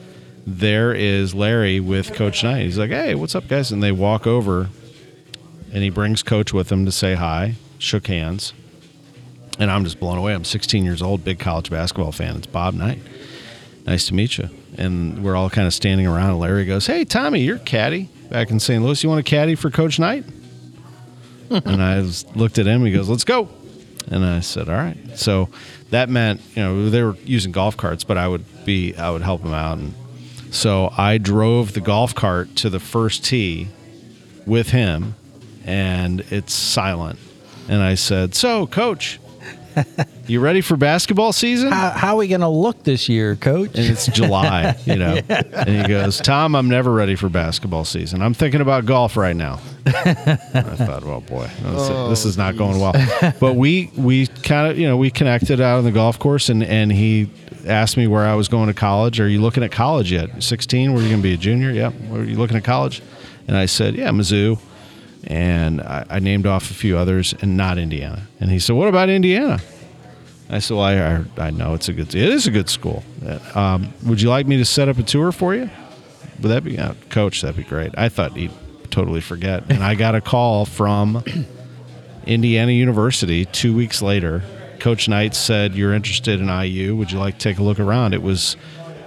there is Larry with Coach Knight. He's like, hey, what's up, guys? And they walk over, and he brings Coach with him to say hi, shook hands. And I'm just blown away. I'm 16 years old, big college basketball fan. It's Bob Knight. Nice to meet you. And we're all kind of standing around. And Larry goes, Hey, Tommy, you're caddy back in St. Louis. You want a caddy for Coach Knight? and I was, looked at him. He goes, "Let's go." And I said, "All right." So that meant, you know, they were using golf carts, but I would be, I would help them out, and so I drove the golf cart to the first tee with him, and it's silent. And I said, "So, coach, you ready for basketball season?" how, how are we gonna look this year, Coach? and it's July, you know. And he goes, Tom, I'm never ready for basketball season. I'm thinking about golf right now. I thought, well, boy, this, oh, this is not going well. But we we kind of you know we connected out on the golf course, and and he asked me where I was going to college. Are you looking at college yet? 16? Were you going to be a junior? Yeah. Were you looking at college? And I said, yeah, Mizzou. And I, I named off a few others, and not Indiana. And he said, what about Indiana? I said, "Well, I, I know it's a good. It is a good school. Um, would you like me to set up a tour for you? Would that be, uh, Coach? That'd be great. I thought he'd totally forget. And I got a call from Indiana University two weeks later. Coach Knight said, "You're interested in IU. Would you like to take a look around?" It was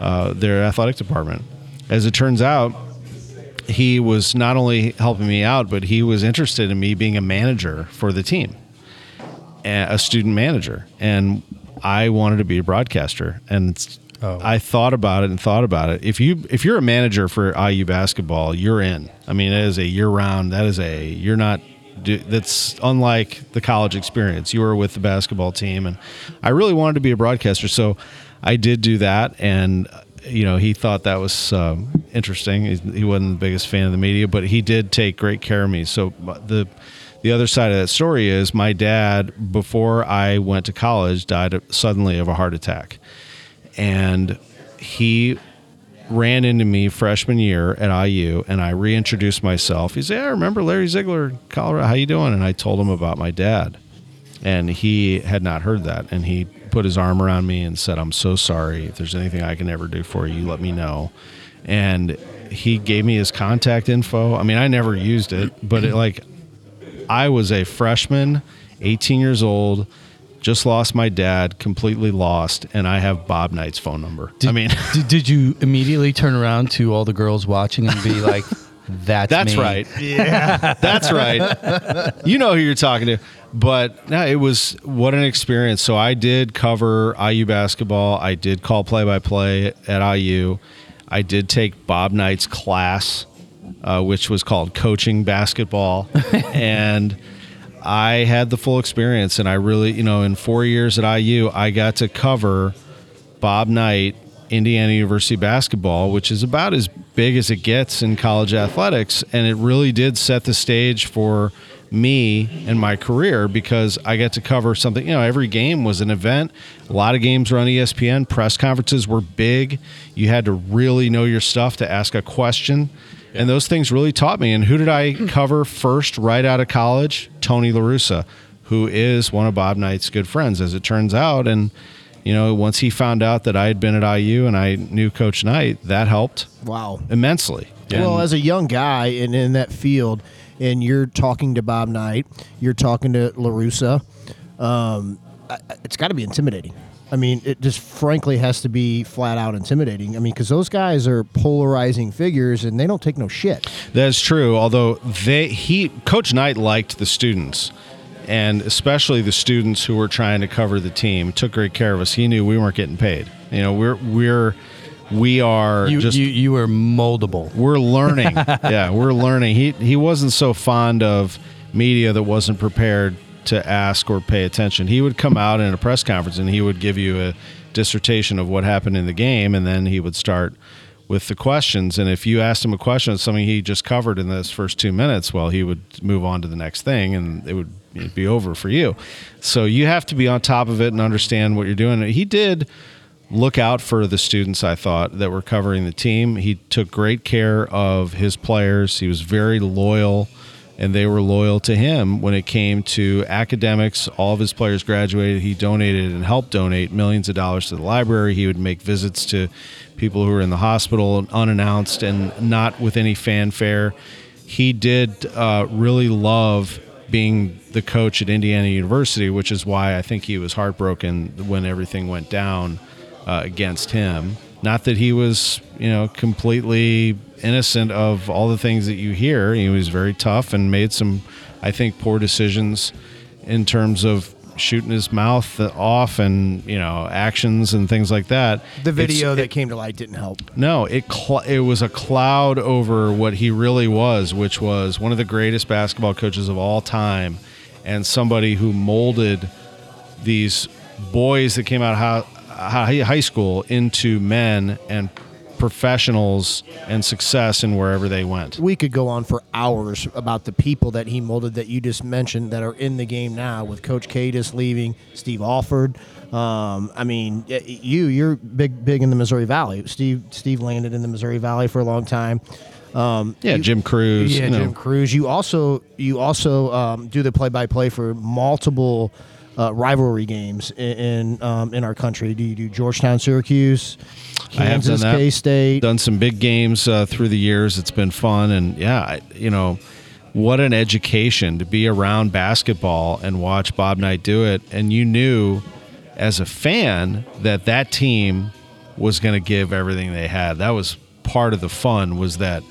uh, their athletic department. As it turns out, he was not only helping me out, but he was interested in me being a manager for the team a student manager, and I wanted to be a broadcaster. And Oh. I thought about it and thought about it. If you if you're a manager for IU basketball, you're in. I mean, it is a year round. That is a you're not. Do- That's unlike the college experience. You were with the basketball team, and I really wanted to be a broadcaster, so I did do that. And you know, he thought that was um, interesting. He, he wasn't the biggest fan of the media, but he did take great care of me. So the the other side of that story is my dad, before I went to college, died suddenly of a heart attack. And he ran into me freshman year at IU and I reintroduced myself. He said, "Yeah, I remember Larry Ziegler, Colorado. How you doing? And I told him about my dad. And he had not heard that. And he put his arm around me and said, I'm so sorry. If there's anything I can ever do for you, let me know. And he gave me his contact info. I mean, I never used it, but it like I was a freshman, 18 years old, just lost my dad, completely lost, and I have Bob Knight's phone number. I mean, did, did you immediately turn around to all the girls watching and be like, "That's that's me." right. Yeah, that's right. You know who you're talking to. But no, it was what an experience. So I did cover IU basketball. I did call play by play at IU. I did take Bob Knight's class, uh, which was called coaching basketball, and I had the full experience. And I really, you know, in four years at IU, I got to cover Bob Knight, Indiana University basketball, which is about as big as it gets in college athletics. And it really did set the stage for me and my career because I got to cover something, you know, every game was an event. A lot of games were on ESPN. Press conferences were big. You had to really know your stuff to ask a question. And those things really taught me. And who did I cover first right out of college? Tony LaRussa, who is one of Bob Knight's good friends, as it turns out. And, you know, once he found out that I had been at IU and I knew Coach Knight, that helped Wow. immensely. Well, as a young guy and in that field, and you're talking to Bob Knight, you're talking to LaRussa, um, I- I- it's got to be intimidating. I mean, it just frankly has to be flat out intimidating. I mean, because those guys are polarizing figures and they don't take no shit. That's true. Although they he Coach Knight liked the students, and especially the students who were trying to cover the team. Took great care of us. He knew we weren't getting paid. You know, we're we're we are You, just you you were moldable. we're learning. yeah, we're learning. He he wasn't so fond of media that wasn't prepared to ask or pay attention. He would come out in a press conference and he would give you a dissertation of what happened in the game, and then he would start with the questions. And if you asked him a question on something he just covered in those first two minutes, well, he would move on to the next thing, and it would be over for you. So you have to be on top of it and understand what you're doing. He did look out for the students I thought that were covering the team. He took great care of his players. He was very loyal and they were loyal to him when it came to academics. All of his players graduated. He donated and helped donate millions of dollars to the library. He would make visits to people who were in the hospital unannounced and not with any fanfare. He did uh, really love being the coach at Indiana University, which is why I think he was heartbroken when everything went down uh, against him. Not that he was, you know, completely innocent of all the things that you hear. He was very tough and made some, I think, poor decisions in terms of shooting his mouth off and you know actions and things like that. The It's- video it- that came to light didn't help. no, it cl- it was a cloud over what he really was, which was one of the greatest basketball coaches of all time, and somebody who molded these boys that came out of high, school into men and professionals and success in wherever they went. We could go on for hours about the people that he molded that you just mentioned that are in the game now with Coach Cadis leaving, Steve Alford. Um, I mean, you you're big big in the Missouri Valley. Steve Steve landed in the Missouri Valley for a long time. Um, Yeah, Jim Crews. yeah, you know. Jim Crews. You also you also um, do the play by play for multiple uh, rivalry games in in, um, in our country. Do you do Georgetown, Syracuse, done Kansas. K State? done some big games uh, through the years. It's been fun, and yeah, I, you know, what an education to be around basketball and watch Bob Knight do it. And you knew, as a fan, that that team was going to give everything they had. That was part of the fun. Was that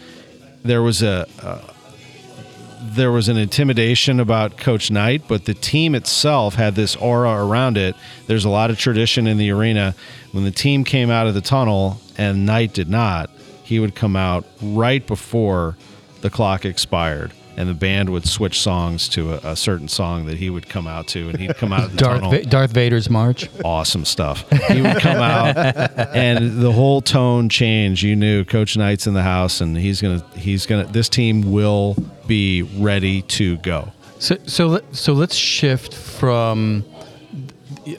there was a. Uh, there was an intimidation about Coach Knight, but the team itself had this aura around it. There's a lot of tradition in the arena. When the team came out of the tunnel and Knight did not, he would come out right before the clock expired, and the band would switch songs to a, a certain song that he would come out to, and he'd come out Darth Va- Darth Vader's march. awesome stuff. He would come out, and the whole tone changed. You knew Coach Knight's in the house, and he's gonna he's gonna this team will be ready to go. So so so let's shift from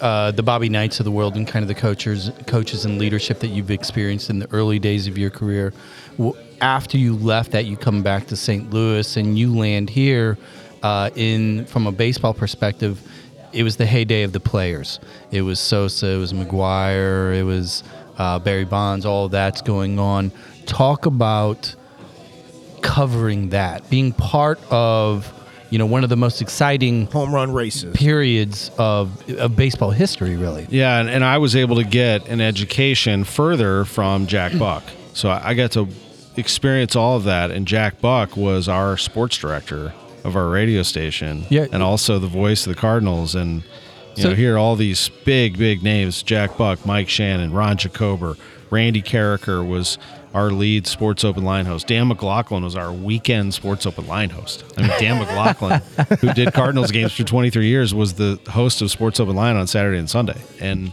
uh, the Bobby Knights of the world and kind of the coaches coaches and leadership that you've experienced in the early days of your career. W- After you left that, you come back to St. Louis and you land here. Uh, in from a baseball perspective, it was the heyday of the players. It was Sosa, it was McGwire, it was uh, Barry Bonds. All that's going on. Talk about covering that, being part of, you know, one of the most exciting home run races. periods of, of baseball history, really. Yeah, and, and I was able to get an education further from Jack Buck. So I I got to experience all of that, and Jack Buck was our sports director of our radio station, Yeah. and also the voice of the Cardinals, and you So- know, hear all these big, big names: Jack Buck, Mike Shannon, Ron Jacober, Randy Karraker was our lead sports open line host. Dan McLaughlin was our weekend sports open line host. I mean, Dan McLaughlin, who did Cardinals games for 23 years, was the host of Sports Open Line on Saturday and Sunday. And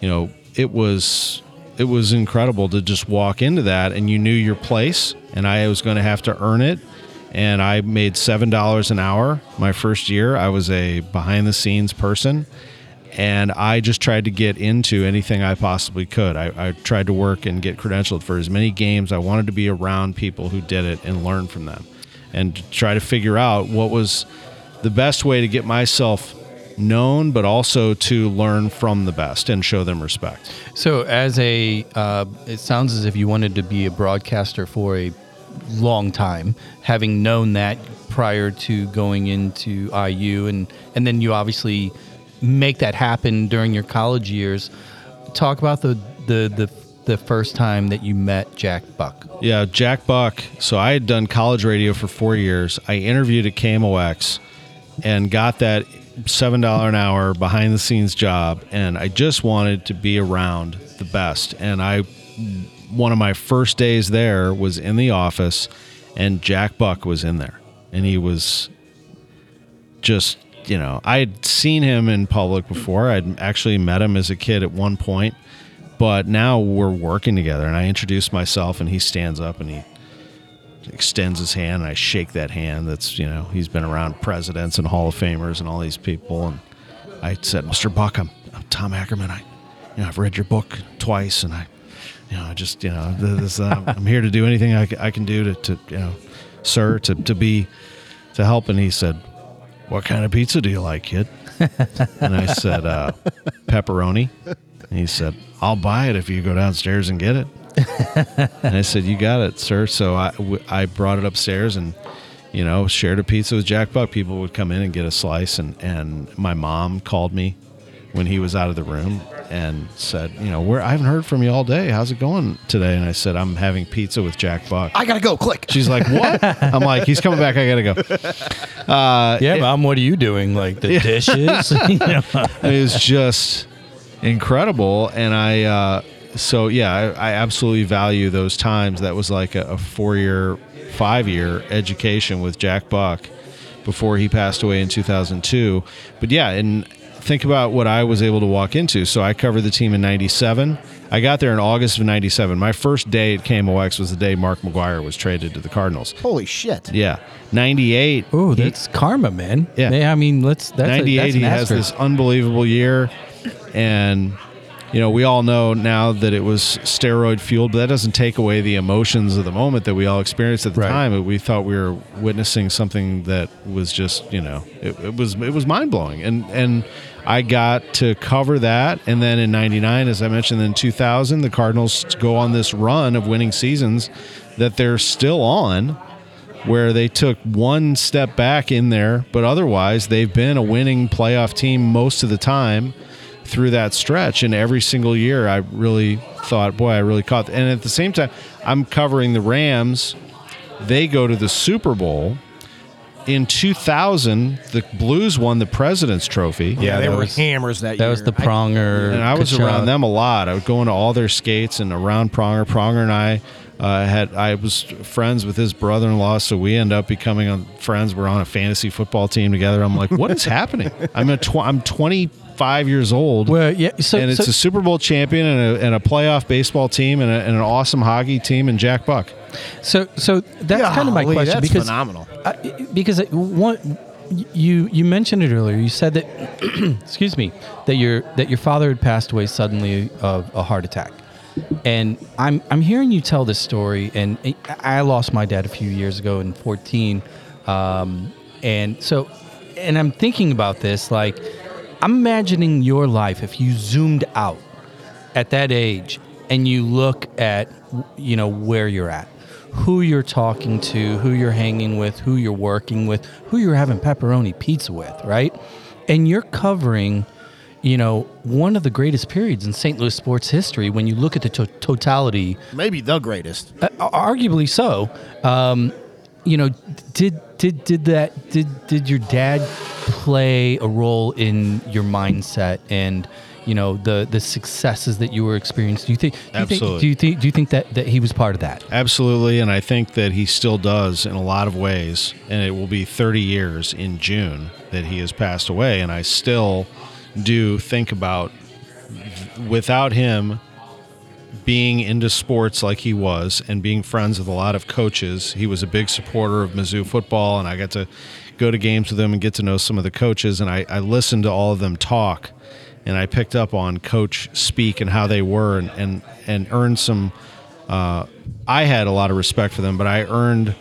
you know, it was it was incredible to just walk into that and you knew your place and I was going to have to earn it. And I made seven dollars an hour my first year. I was a behind the scenes person and I just tried to get into anything I possibly could. I, I tried to work and get credentialed for as many games. I wanted to be around people who did it and learn from them, and try to figure out what was the best way to get myself known, but also to learn from the best and show them respect. So, as a, uh, it sounds as if you wanted to be a broadcaster for a long time, having known that prior to going into IU, and and then you obviously make that happen during your college years. Talk about the the the, the first time that you met Jack Buck. Yeah, Jack Buck. So I had done college radio for four years. I interviewed at KMOX and got that seven dollar an hour behind the scenes job, and I just wanted to be around the best. And I, one of my first days there was in the office, and Jack Buck was in there, and he was just you know I had seen him in public before. I'd actually met him as a kid at one point, but now we're working together, and I introduce myself, and he stands up and he extends his hand and I shake that hand. That's you know he's been around presidents and Hall of Famers and all these people. And I said, Mr. Buck, I'm, I'm Tom Ackerman. I you know I've read your book twice, and I you know I just you know this, uh, I'm here to do anything I, I can do to, to you know sir to to be to help. And he said, What kind of pizza do you like, kid? and I said, uh, pepperoni. And he said, I'll buy it if you go downstairs and get it. And I said, "You got it, sir." So I, w- I brought it upstairs and you know shared a pizza with Jack Buck. People would come in and get a slice, and and my mom called me when he was out of the room and said, "You know, where I haven't heard from you all day. How's it going today?" And I said, "I'm having pizza with Jack Buck." I gotta go. Click. She's like, "What?" I'm like, "He's coming back. I gotta go." Uh, Yeah, mom, what are you doing? Like the dishes? You know? it was just incredible and i uh, so yeah I, I absolutely value those times that was like a, a four year five year education with jack buck before he passed away in 2002 but yeah and think about what i was able to walk into so i covered the team in 97 i got there in august of 97 my first day at kmox was the day mark mcgwire was traded to the cardinals Holy shit. yeah 98 Oh, he- that's karma, man. Yeah. I mean, let's. That's a- 98 that's he has this unbelievable year and you know we all know now that it was steroid fueled but that doesn't take away the emotions of the moment that we all experienced at the Right. time. We thought we were witnessing something that was just you know it, it was it was mind-blowing. And and I got to cover that. And then in 99 as I mentioned in 2000 the Cardinals go on this run of winning seasons that they're still on where they took one step back in there, but otherwise they've been a winning playoff team most of the time through that stretch. And every single year, I really thought, boy, I really caught. And at the same time, I'm covering the Rams. They go to the Super Bowl. In 2000, the Blues won the President's Trophy. Yeah, they were was- hammers that, That year. That was the Pronger. and I was Tkachuk. around them a lot. I would go into all their skates and around Pronger. Pronger and I uh, had I was friends with his brother-in-law, so we end up becoming uh, friends. We're on a fantasy football team together. I'm like, what is happening? I'm a tw- I'm 25 years old. Well, yeah. So, and it's so- a Super Bowl champion and a, and a playoff baseball team and, a, and an awesome hockey team and Jack Buck. So, so that's kind of my Golly, question that's because phenomenal. I, because it- one, you you mentioned it earlier. You said that, excuse me, that your that your father had passed away suddenly of a heart attack, and I'm I'm hearing you tell this story. And I lost my dad a few years ago in 14, um, and so, and I'm thinking about this like, I'm imagining your life if you zoomed out at that age and you look at you know where you're at who you're talking to who you're hanging with who you're working with who you're having pepperoni pizza with right and you're covering you know one of the greatest periods in st louis sports history when you look at the to- totality Maybe the greatest. uh, arguably so. Um, you know, did did did that did did your dad play a role in your mindset and you know the the successes that you were experiencing? Do you think? Do you Absolutely. Think, do you think? Do you think that that he was part of that? Absolutely, and I think that he still does in a lot of ways. And it will be 30 years in June that he has passed away, and I still do think about without him being into sports like he was and being friends with a lot of coaches. He was a big supporter of Mizzou football, and I got to go to games with him and get to know some of the coaches. And I, I listened to all of them talk, and I picked up on coach speak and how they were and and, and earned some uh, I had a lot of respect for them, but I earned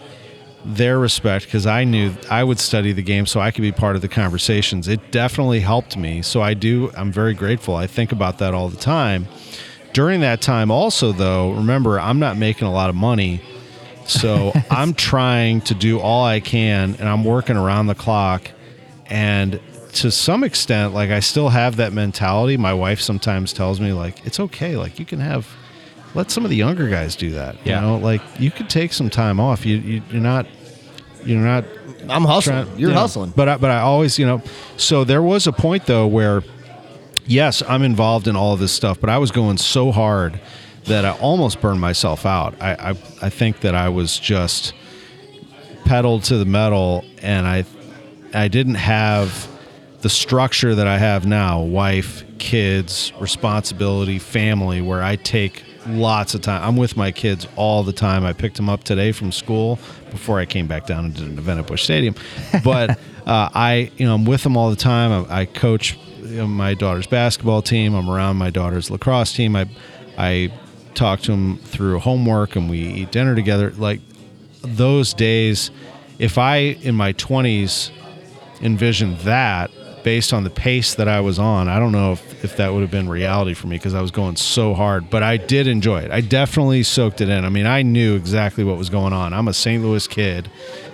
their respect because I knew I would study the game so I could be part of the conversations. It definitely helped me. So I do, I'm very grateful. I think about that all the time. During that time, also, though, remember, I'm not making a lot of money. So I'm trying to do all I can and I'm working around the clock. And to some extent, like I still have that mentality. My wife sometimes tells me, like, it's okay. Like, you can have let some of the younger guys do that. You Yeah. know, like you could take some time off. You, you you're not you're not I'm hustling. trying- You're you know, hustling. But I, but I always you know. So there was a point though where yes, I'm involved in all of this stuff, but I was going so hard that I almost burned myself out. I I, I think that I was just pedal to the metal, and I I didn't have the structure that I have now wife, kids, responsibility, family, where I take lots of time. I'm with my kids all the time. I picked them up today from school before I came back down and did an event at Busch Stadium. But uh, I, you know, I'm with them all the time. I, I coach you know, my daughter's basketball team. I'm around my daughter's lacrosse team. I, I talk to them through homework and we eat dinner together. Like those days, if I in my 20s envisioned that based on the pace that I was on, I don't know if, if that would have been reality for me because I was going so hard, but I did enjoy it. I definitely soaked it in. I mean, I knew exactly what was going on. I'm a St. Louis kid.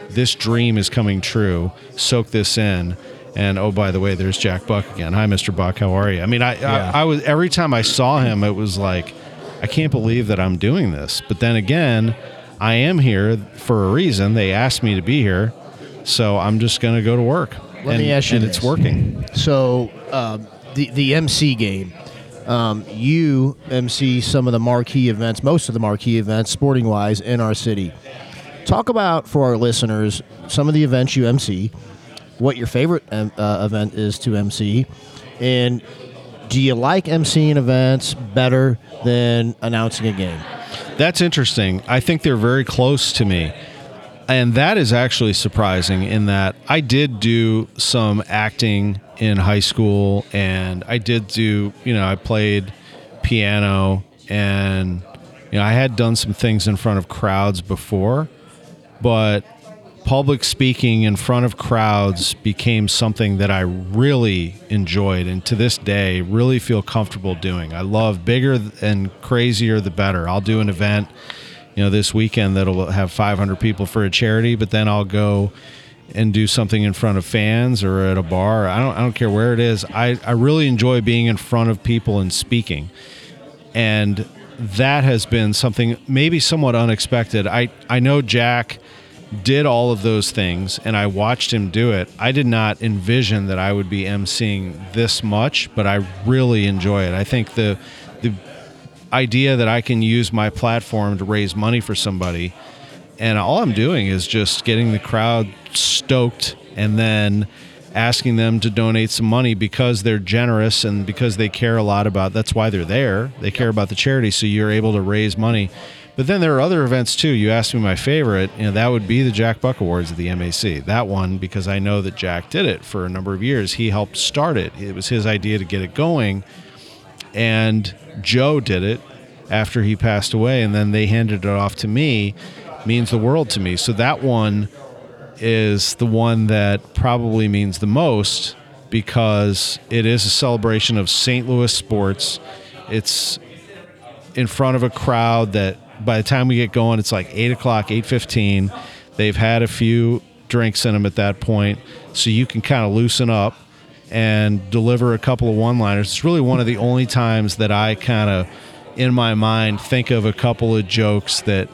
This dream is coming true. Soak this in. And oh, by the way, there's Jack Buck again. Hi, Mr. Buck. How are you? I mean, I, Yeah. I, I was every time I saw him, it was like, I can't believe that I'm doing this. But then again, I am here for a reason. They asked me to be here, so I'm just going to go to work. Let and, me ask you and this. it's working. So uh, the the MC game, um, you MC some of the marquee events, most of the marquee events, sporting wise, in our city. Talk about for our listeners some of the events you MC, what your favorite uh, event is to MC, and do you like MCing events better than announcing a game? That's interesting. I think they're very close to me. And that is actually surprising in that I did do some acting in high school and I did do, you know, I played piano and you know, I had done some things in front of crowds before, but public speaking in front of crowds became something that I really enjoyed and to this day really feel comfortable doing. I love bigger and crazier the better. I'll do an event, you know, this weekend that'll have 500 people for a charity, but then I'll go and do something in front of fans or at a bar. I don't I don't care where it is. I I really enjoy being in front of people and speaking. And that has been something maybe somewhat unexpected. I I know Jack did all of those things and I watched him do it. I did not envision that I would be emceeing this much, but I really enjoy it. I think the the idea that I can use my platform to raise money for somebody and all I'm doing is just getting the crowd stoked and then asking them to donate some money because they're generous and because they care a lot about that's why they're there. They care about the charity so you're able to raise money. But then there are other events too. You asked me my favorite, know, that would be the Jack Buck Awards at the MAC. That one because I know that Jack did it for a number of years. He helped start it. It was his idea to get it going and Joe did it after he passed away, and then they handed it off to me. Means the world to me. So that one is the one that probably means the most because it is a celebration of St. Louis sports. It's in front of a crowd that by the time we get going, it's like eight o'clock, eight fifteen. They've had a few drinks in them at that point, so you can kind of loosen up and deliver a couple of one-liners. It's really one of the only times that I kind of, in my mind, think of a couple of jokes that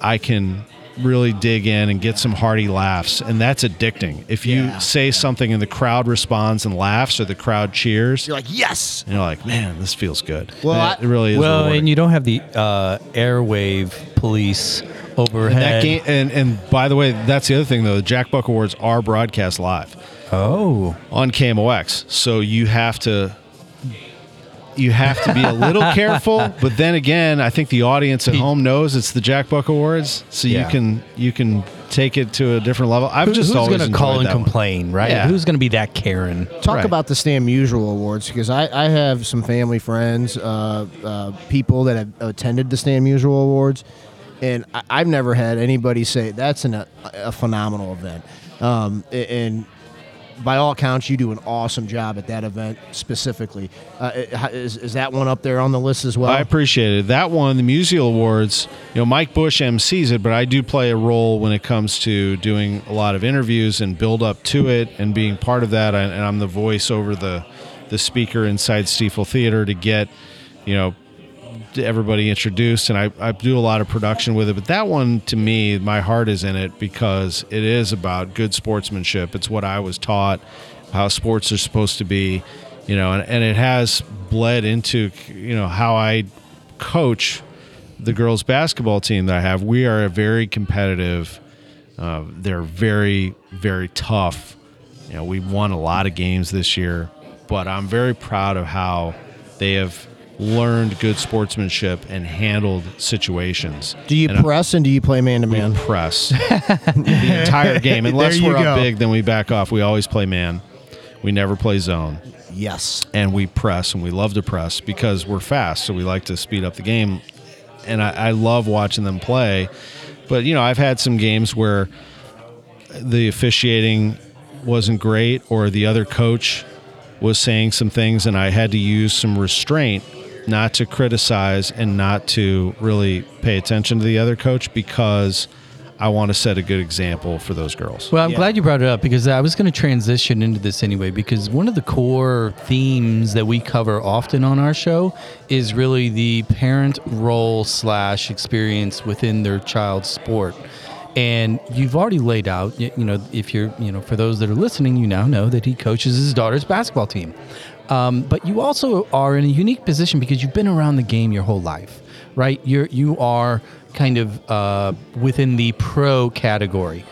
I can really dig in and get some hearty laughs, and that's addicting. If you Yeah. say something and the crowd responds and laughs, or the crowd cheers, You're like, yes. and you're like, man, this feels good. Well, And I- it really is. well, rewarding. and you don't have the uh, airwave police overhead. that game, and and by the way, that's the other thing though. The Jack Buck Awards are broadcast live oh, on KMOX, so you have to you have to be a little careful. But then again, I think the audience at home knows it's the Jack Buck Awards, so Yeah. you can you can take it to a different level. I've Who- just who's always going to call and that one. complain, right? Yeah. Who's going to be that Karen? Talk Right. about the Stan Musial Awards because I, I have some family friends, uh, uh, people that have attended the Stan Musial Awards, and I, I've never had anybody say that's an, a, a phenomenal event. Um, a- and by all accounts, you do an awesome job at that event specifically. Uh, is, is that one up there on the list as well? I appreciate it. That one, the Musial Awards, you know, Mike Bush MCs it, but I do play a role when it comes to doing a lot of interviews and build up to it and being part of that. And I'm the voice over the, the speaker inside Stifel Theater to get, you know, everybody introduced and I, I do a lot of production with it but that one to me my heart is in it because it is about good sportsmanship. It's what i was taught how sports are supposed to be you know and, and it has bled into you know how i coach the girls basketball team that i have. We are a very competitive uh, they're very very tough. You know we won a lot of games this year but i'm very proud of how they have learned good sportsmanship and handled situations. Do you And I- press and do you play man to man? press the entire game. Unless we're up big then we back off. We always play man. We never play zone. Yes. and we press and we love to press because we're fast so we like to speed up the game. And I, I love watching them play. But you know i've had some games where the officiating wasn't great or the other coach was saying some things and i had to use some restraint not to criticize and not to really pay attention to the other coach because i want to set a good example for those girls Well, I'm Yeah. glad you brought it up because I was going to transition into this anyway. Because one of the core themes that we cover often on our show is really the parent role slash experience within their child's sport. And you've already laid out, you know, if you're, you know, for those that are listening, you now know that he coaches his daughter's basketball team. Um, but you also are in a unique position because you've been around the game your whole life, right? You're you are kind of uh, within the pro category.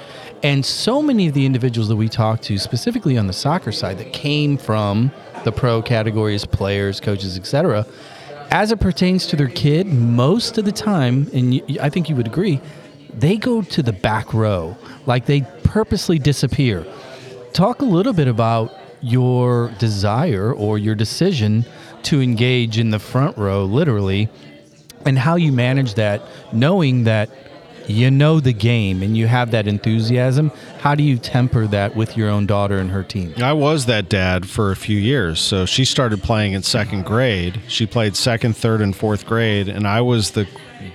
And so many of the individuals that we talk to, specifically on the soccer side, that came from the pro categories, players, coaches, etc., as it pertains to their kid, most of the time, and I think you would agree, they go to the back row, like they purposely disappear. Talk a little bit about your desire or your decision to engage in the front row, literally, and how you manage that, knowing that you know the game and you have that enthusiasm. How do you temper that with your own daughter and her team? I was that dad for a few years. So she started playing in second grade. She played second, third, and fourth grade. And I was the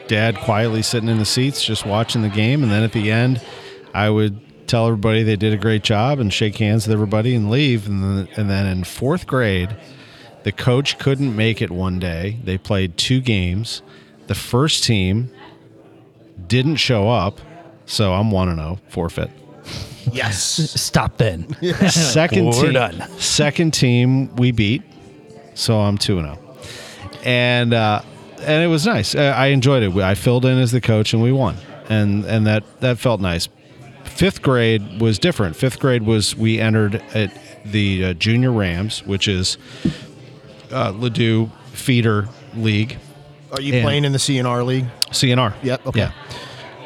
dad quietly sitting in the seats just watching the game. And then at the end, I would tell everybody they did a great job and shake hands with everybody and leave. And then, and then in fourth grade, the coach couldn't make it one day. They played two games. The first team didn't show up. So I'm 1 0, forfeit. Yes. Stop then. second We're team, done. second team we beat, so I'm two and zero, and uh, and it was nice. Uh, I enjoyed it. I filled in as the coach, and we won, and and that that felt nice. Fifth grade was different. Fifth grade was we entered at the uh, junior Rams, which is uh, Ladue feeder league, Are you And- playing in the CNR league? CNR. Yep, okay. Yeah.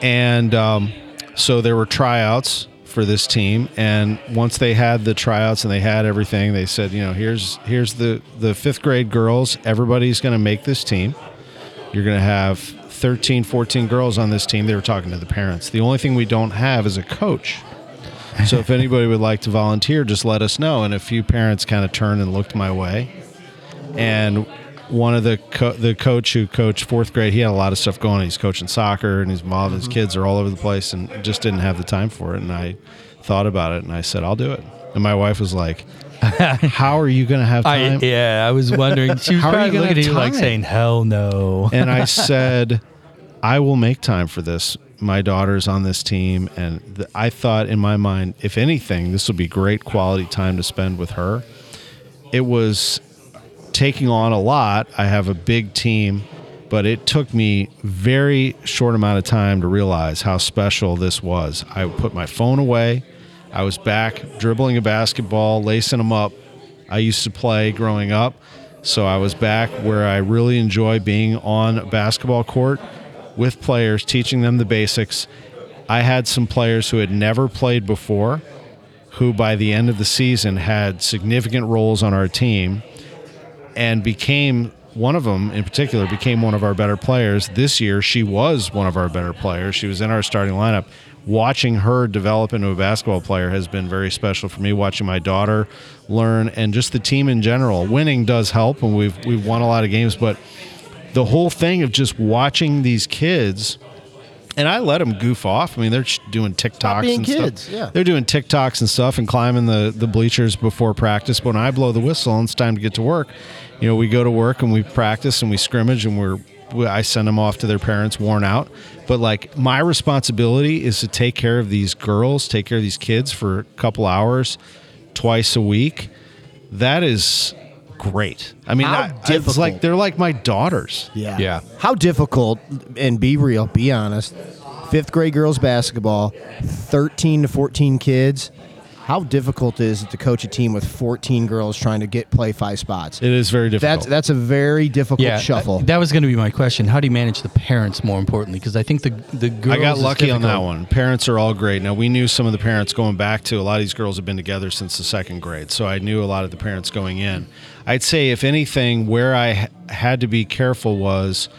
And um, so there were tryouts for this team, and once they had the tryouts and they had everything, they said, you know, here's here's the the fifth grade girls. Everybody's going to make this team. You're going to have 13, 14 girls on this team. They were talking to the parents. The only thing we don't have is a coach. So if anybody would like to volunteer, just let us know. And a few parents kind of turned and looked my way and one of the co- the coach who coached fourth grade, he had a lot of stuff going. on. He's coaching soccer and he's involved. His mm-hmm. kids are all over the place, and just didn't have the time for it. And I thought about it, and I said, "I'll do it." And my wife was like, "How are you going to have I, time?" yeah, I was wondering. She was How are you looking at you like saying, "Hell no." and I said, I will make time for this. My daughter's on this team, and th- I thought in my mind, if anything, this would be great quality time to spend with her. It was taking on a lot. I have a big team, but it took me very short amount of time to realize how special this was. I put my phone away. I was back dribbling a basketball, lacing them up. I used to play growing up, so I was back where I really enjoy being on a basketball court with players, teaching them the basics. I had some players who had never played before, who by the end of the season had significant roles on our team, and became one of them in particular became one of our better players this year. She was one of our better players. She was in our starting lineup. Watching her develop into a basketball player has been very special for me. Watching my daughter learn and just the team in general. Winning does help, and we've we've won a lot of games, but the whole thing of just watching these kids. And I let them goof off. I mean, they're doing TikToks and kids, stuff. yeah. They're doing TikToks and stuff and climbing the, the bleachers before practice. But when I blow the whistle and it's time to get to work, you know, we go to work and we practice and we scrimmage and we're we- I send them off to their parents worn out. But like my responsibility is to take care of these girls, take care of these kids for a couple hours twice a week. That is great. I mean, How I, it's difficult. like they're like my daughters. Yeah. Yeah. How difficult, and be real, be honest. Fifth grade girls basketball, 13 to 14 kids. How difficult is it to coach a team with 14 girls trying to get play five spots? It is very difficult. That's that's a very difficult Yeah, shuffle. uh, That was going to be my question. How do you manage the parents more importantly? Because I think the the girls I got lucky on that one. Parents are all great. Now we knew some of the parents going back to a lot of these girls have been together since the second grade, so I knew a lot of the parents going in. I'd say if anything, where I h- had to be careful was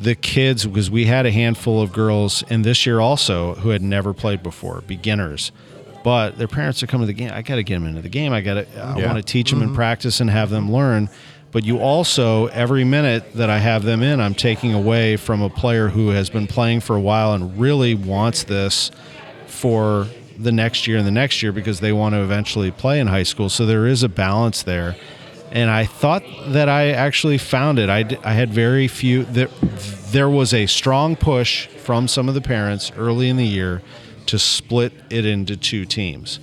the kids because we had a handful of girls in this year also who had never played before, beginners. But their parents are coming to the game. I got to get them into the game. I got to. I Yeah. want to teach them and mm-hmm. practice and have them learn. But you also every minute that I have them in, I'm taking away from a player who has been playing for a while and really wants this for the next year and the next year because they want to eventually play in high school. So there is a balance there. And I thought that I actually found it. I, d- I had very few. There, there was a strong push from some of the parents early in the year to split it into two teams.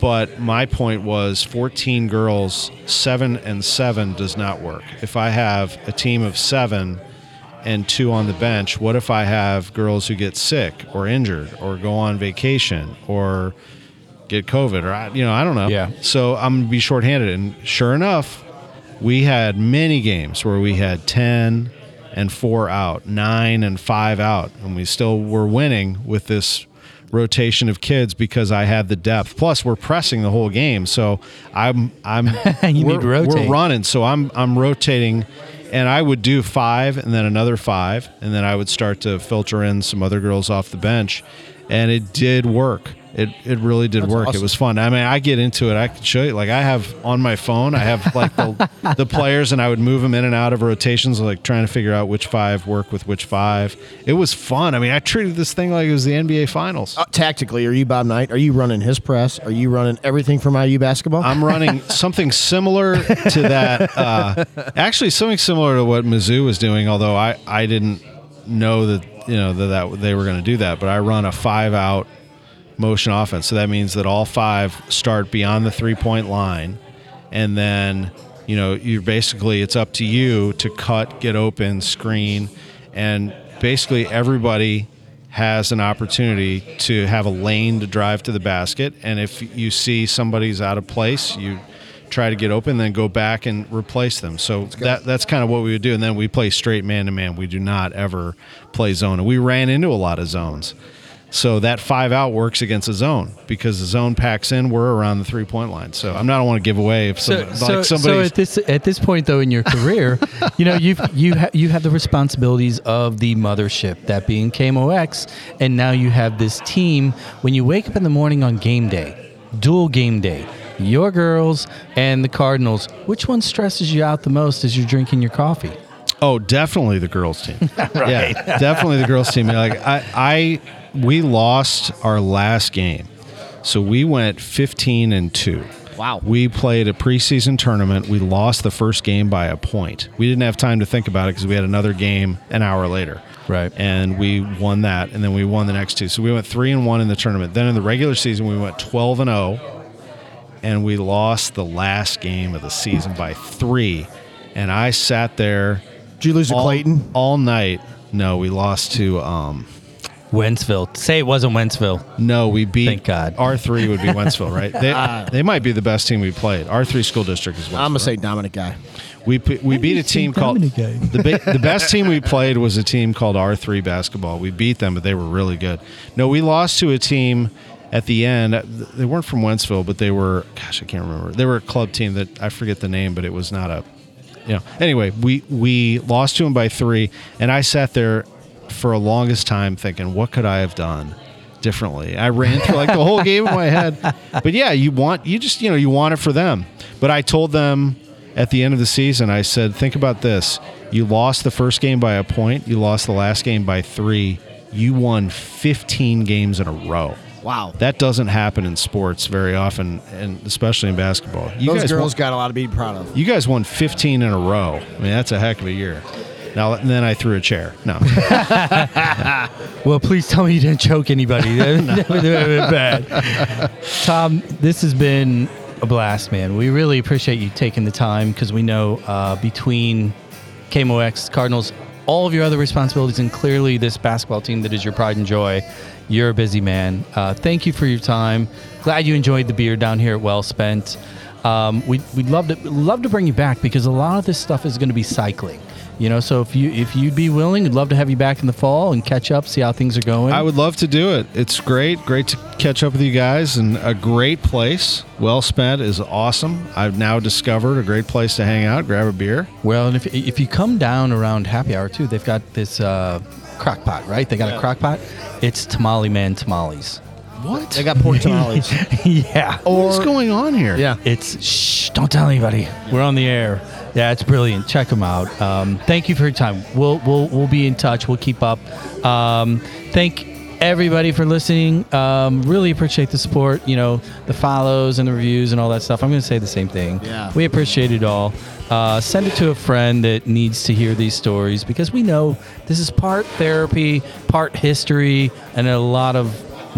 But my point was 14 girls, seven and seven does not work. If I have a team of seven and two on the bench, what if I have girls who get sick or injured or go on vacation or get COVID or, I- you know, I don't know. Yeah. So I'm going to be shorthanded. And sure enough, we had many games where we had 10 and four out, nine and five out, and we still were winning with this rotation of kids because I had the depth. Plus, we're pressing the whole game, so I'm I'm You we're, need to rotate. we're running, so I'm I'm rotating, and I would do five and then another five, and then I would start to filter in some other girls off the bench, and it did work. It, it really did work. It was fun. I mean, I get into it. I can show you. Like I have on my phone, I have like the, the players, and I would move them in and out of rotations, like trying to figure out which five work with which five. It was fun. I mean, I treated this thing like it was the NBA Finals. Uh, tactically, are you Bob Knight? Are you running his press? Are you running everything from IU basketball? I'm running something similar to that. Uh, actually, something similar to what Mizzou was doing. Although I, I didn't know that you know that, that they were going to do that. But I run a five out motion offense. So that means that all five start beyond the three point line, and then you know you're basically it's up to you to cut, get open, screen, and basically everybody has an opportunity to have a lane to drive to the basket. And if you see somebody's out of place, you try to get open, then go back and replace them. So that that's kind of what we would do. And then we play straight man to man. We do not ever play zone. And we ran into a lot of zones. So that five out works against a zone because the zone packs in. We're around the three point line. So I'm not want to give away if So, some, so, like so somebody. at this at this point though in your career, you know you've you ha- you have the responsibilities of the mothership, that being KMOX, and now you have this team. When you wake up in the morning on game day, dual game day, your girls and the Cardinals, which one stresses you out the most as you're drinking your coffee? Oh, definitely the girls team. Yeah, definitely the girls team. Like I, I, we lost our last game, so we went 15 and two. Wow. We played a preseason tournament. We lost the first game by a point. We didn't have time to think about it because we had another game an hour later. Right. And we won that, and then we won the next two. So we went three and one in the tournament. Then in the regular season, we went 12 and 0 and we lost the last game of the season by three. And I sat there Did you lose to Clayton? all night. No, we lost to. Um, Wentzville. Say it wasn't Wentzville. no, we beat. Thank God. R three would be Wentzville, right? They, ah. they might be the best team we played. R three school district is Wentzville. I'm gonna say Dominic guy. We p- we beat a team called Dominique. the ba- the best team we played was a team called R three basketball. We beat them, but they were really good. No, we lost to a team at the end. They weren't from Wentzville, but they were. Gosh, I can't remember. They were a club team that I forget the name, but it was not a. You know. Anyway, we we lost to them by three, and I sat there for a longest time thinking, what could I have done? differently. I ran through like the whole game in my head. But yeah, you want you just you know you want it for them. But I told them at the end of the season, I said, think about this: you lost the first game by a point, you lost the last game by three, you won 15 games in a row. Wow. That doesn't happen in sports very often, and especially in basketball. You Those guys girls won, got a lot to be proud of. you guys won 15 in a row. I mean, that's a heck of a year. Now, and then I threw a chair. No, Well, please tell me you didn't choke anybody. That would have been bad. Tom, this has been a blast, man. We really appreciate you taking the time because we know uh, between KMOX, Cardinals, all of your other responsibilities, and clearly this basketball team that is your pride and joy, you're a busy man. Uh, thank you for your time. Glad you enjoyed the beer down here at Well Spent. Um, we'd, we'd love to love to bring you back because a lot of this stuff is going to be cycling. You know, so if you if you'd be willing, we'd love to have you back in the fall and catch up, see how things are going. I would love to do it. It's great. Great to catch up with you guys and a great place. Well spent is awesome. I've now discovered a great place to hang out, grab a beer. Well, and if, if you come down around happy hour too, they've got this uh, crock pot, right? They got a crock pot. It's Tamale Man tamales. What? They got pork tamales. yeah. What's going on here? yeah. It's shh, don't tell anybody. We're on the air. Yeah, it's brilliant. Check them out. Um, thank you for your time. We'll we'll we'll be in touch. We'll keep up. Um, thank everybody for listening. Um, really appreciate the support. You know, the follows and the reviews and all that stuff. I'm going to say the same thing. Yeah. we appreciate it all. Uh, send it to a friend that needs to hear these stories because we know this is part therapy, part history, and a lot of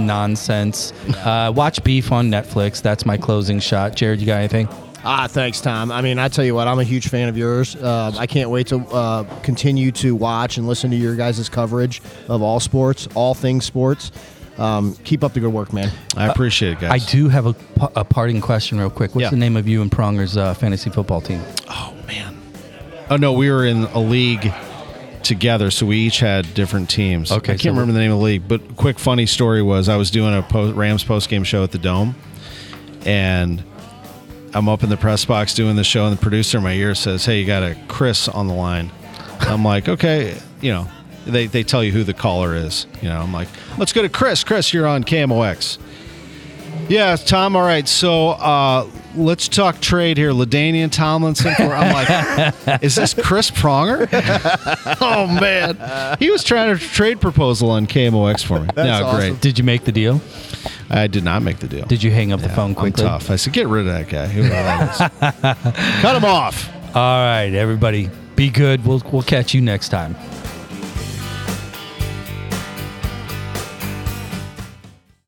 nonsense. Uh, watch Beef on Netflix. That's my closing shot. Jared, you got anything? Ah, thanks, Tom. I mean, I tell you what, I'm a huge fan of yours. Uh, I can't wait to uh, continue to watch and listen to your guys' coverage of all sports, all things sports. Um, keep up the good work, man. I appreciate it, guys. I do have a, a parting question, real quick. What's Yeah. the name of you and Pronger's uh, fantasy football team? Oh man. Oh no, we were in a league together, so we each had different teams. Okay, I can't so- remember the name of the league, but quick funny story was I was doing a post, Rams post game show at the Dome, and I'm up in the press box doing the show, and the producer in my ear says, "Hey, you got a Chris on the line." I'm like, "Okay," you know. They, they tell you who the caller is. You know, I'm like, let's go to Chris. Chris, you're on KMOX. Yeah, Tom. All right, so uh, let's talk trade here. LaDainian Tomlinson. For, I'm like, is this Chris Pronger? oh man, he was trying to trade proposal on KMOX for me. That's yeah, awesome. great. Did you make the deal? I did not make the deal. Did you hang up the Yeah, phone I'm quickly? tough. I said, get rid of that guy. Whoever that is. Cut him off. All right, everybody, be good. We'll we'll catch you next time.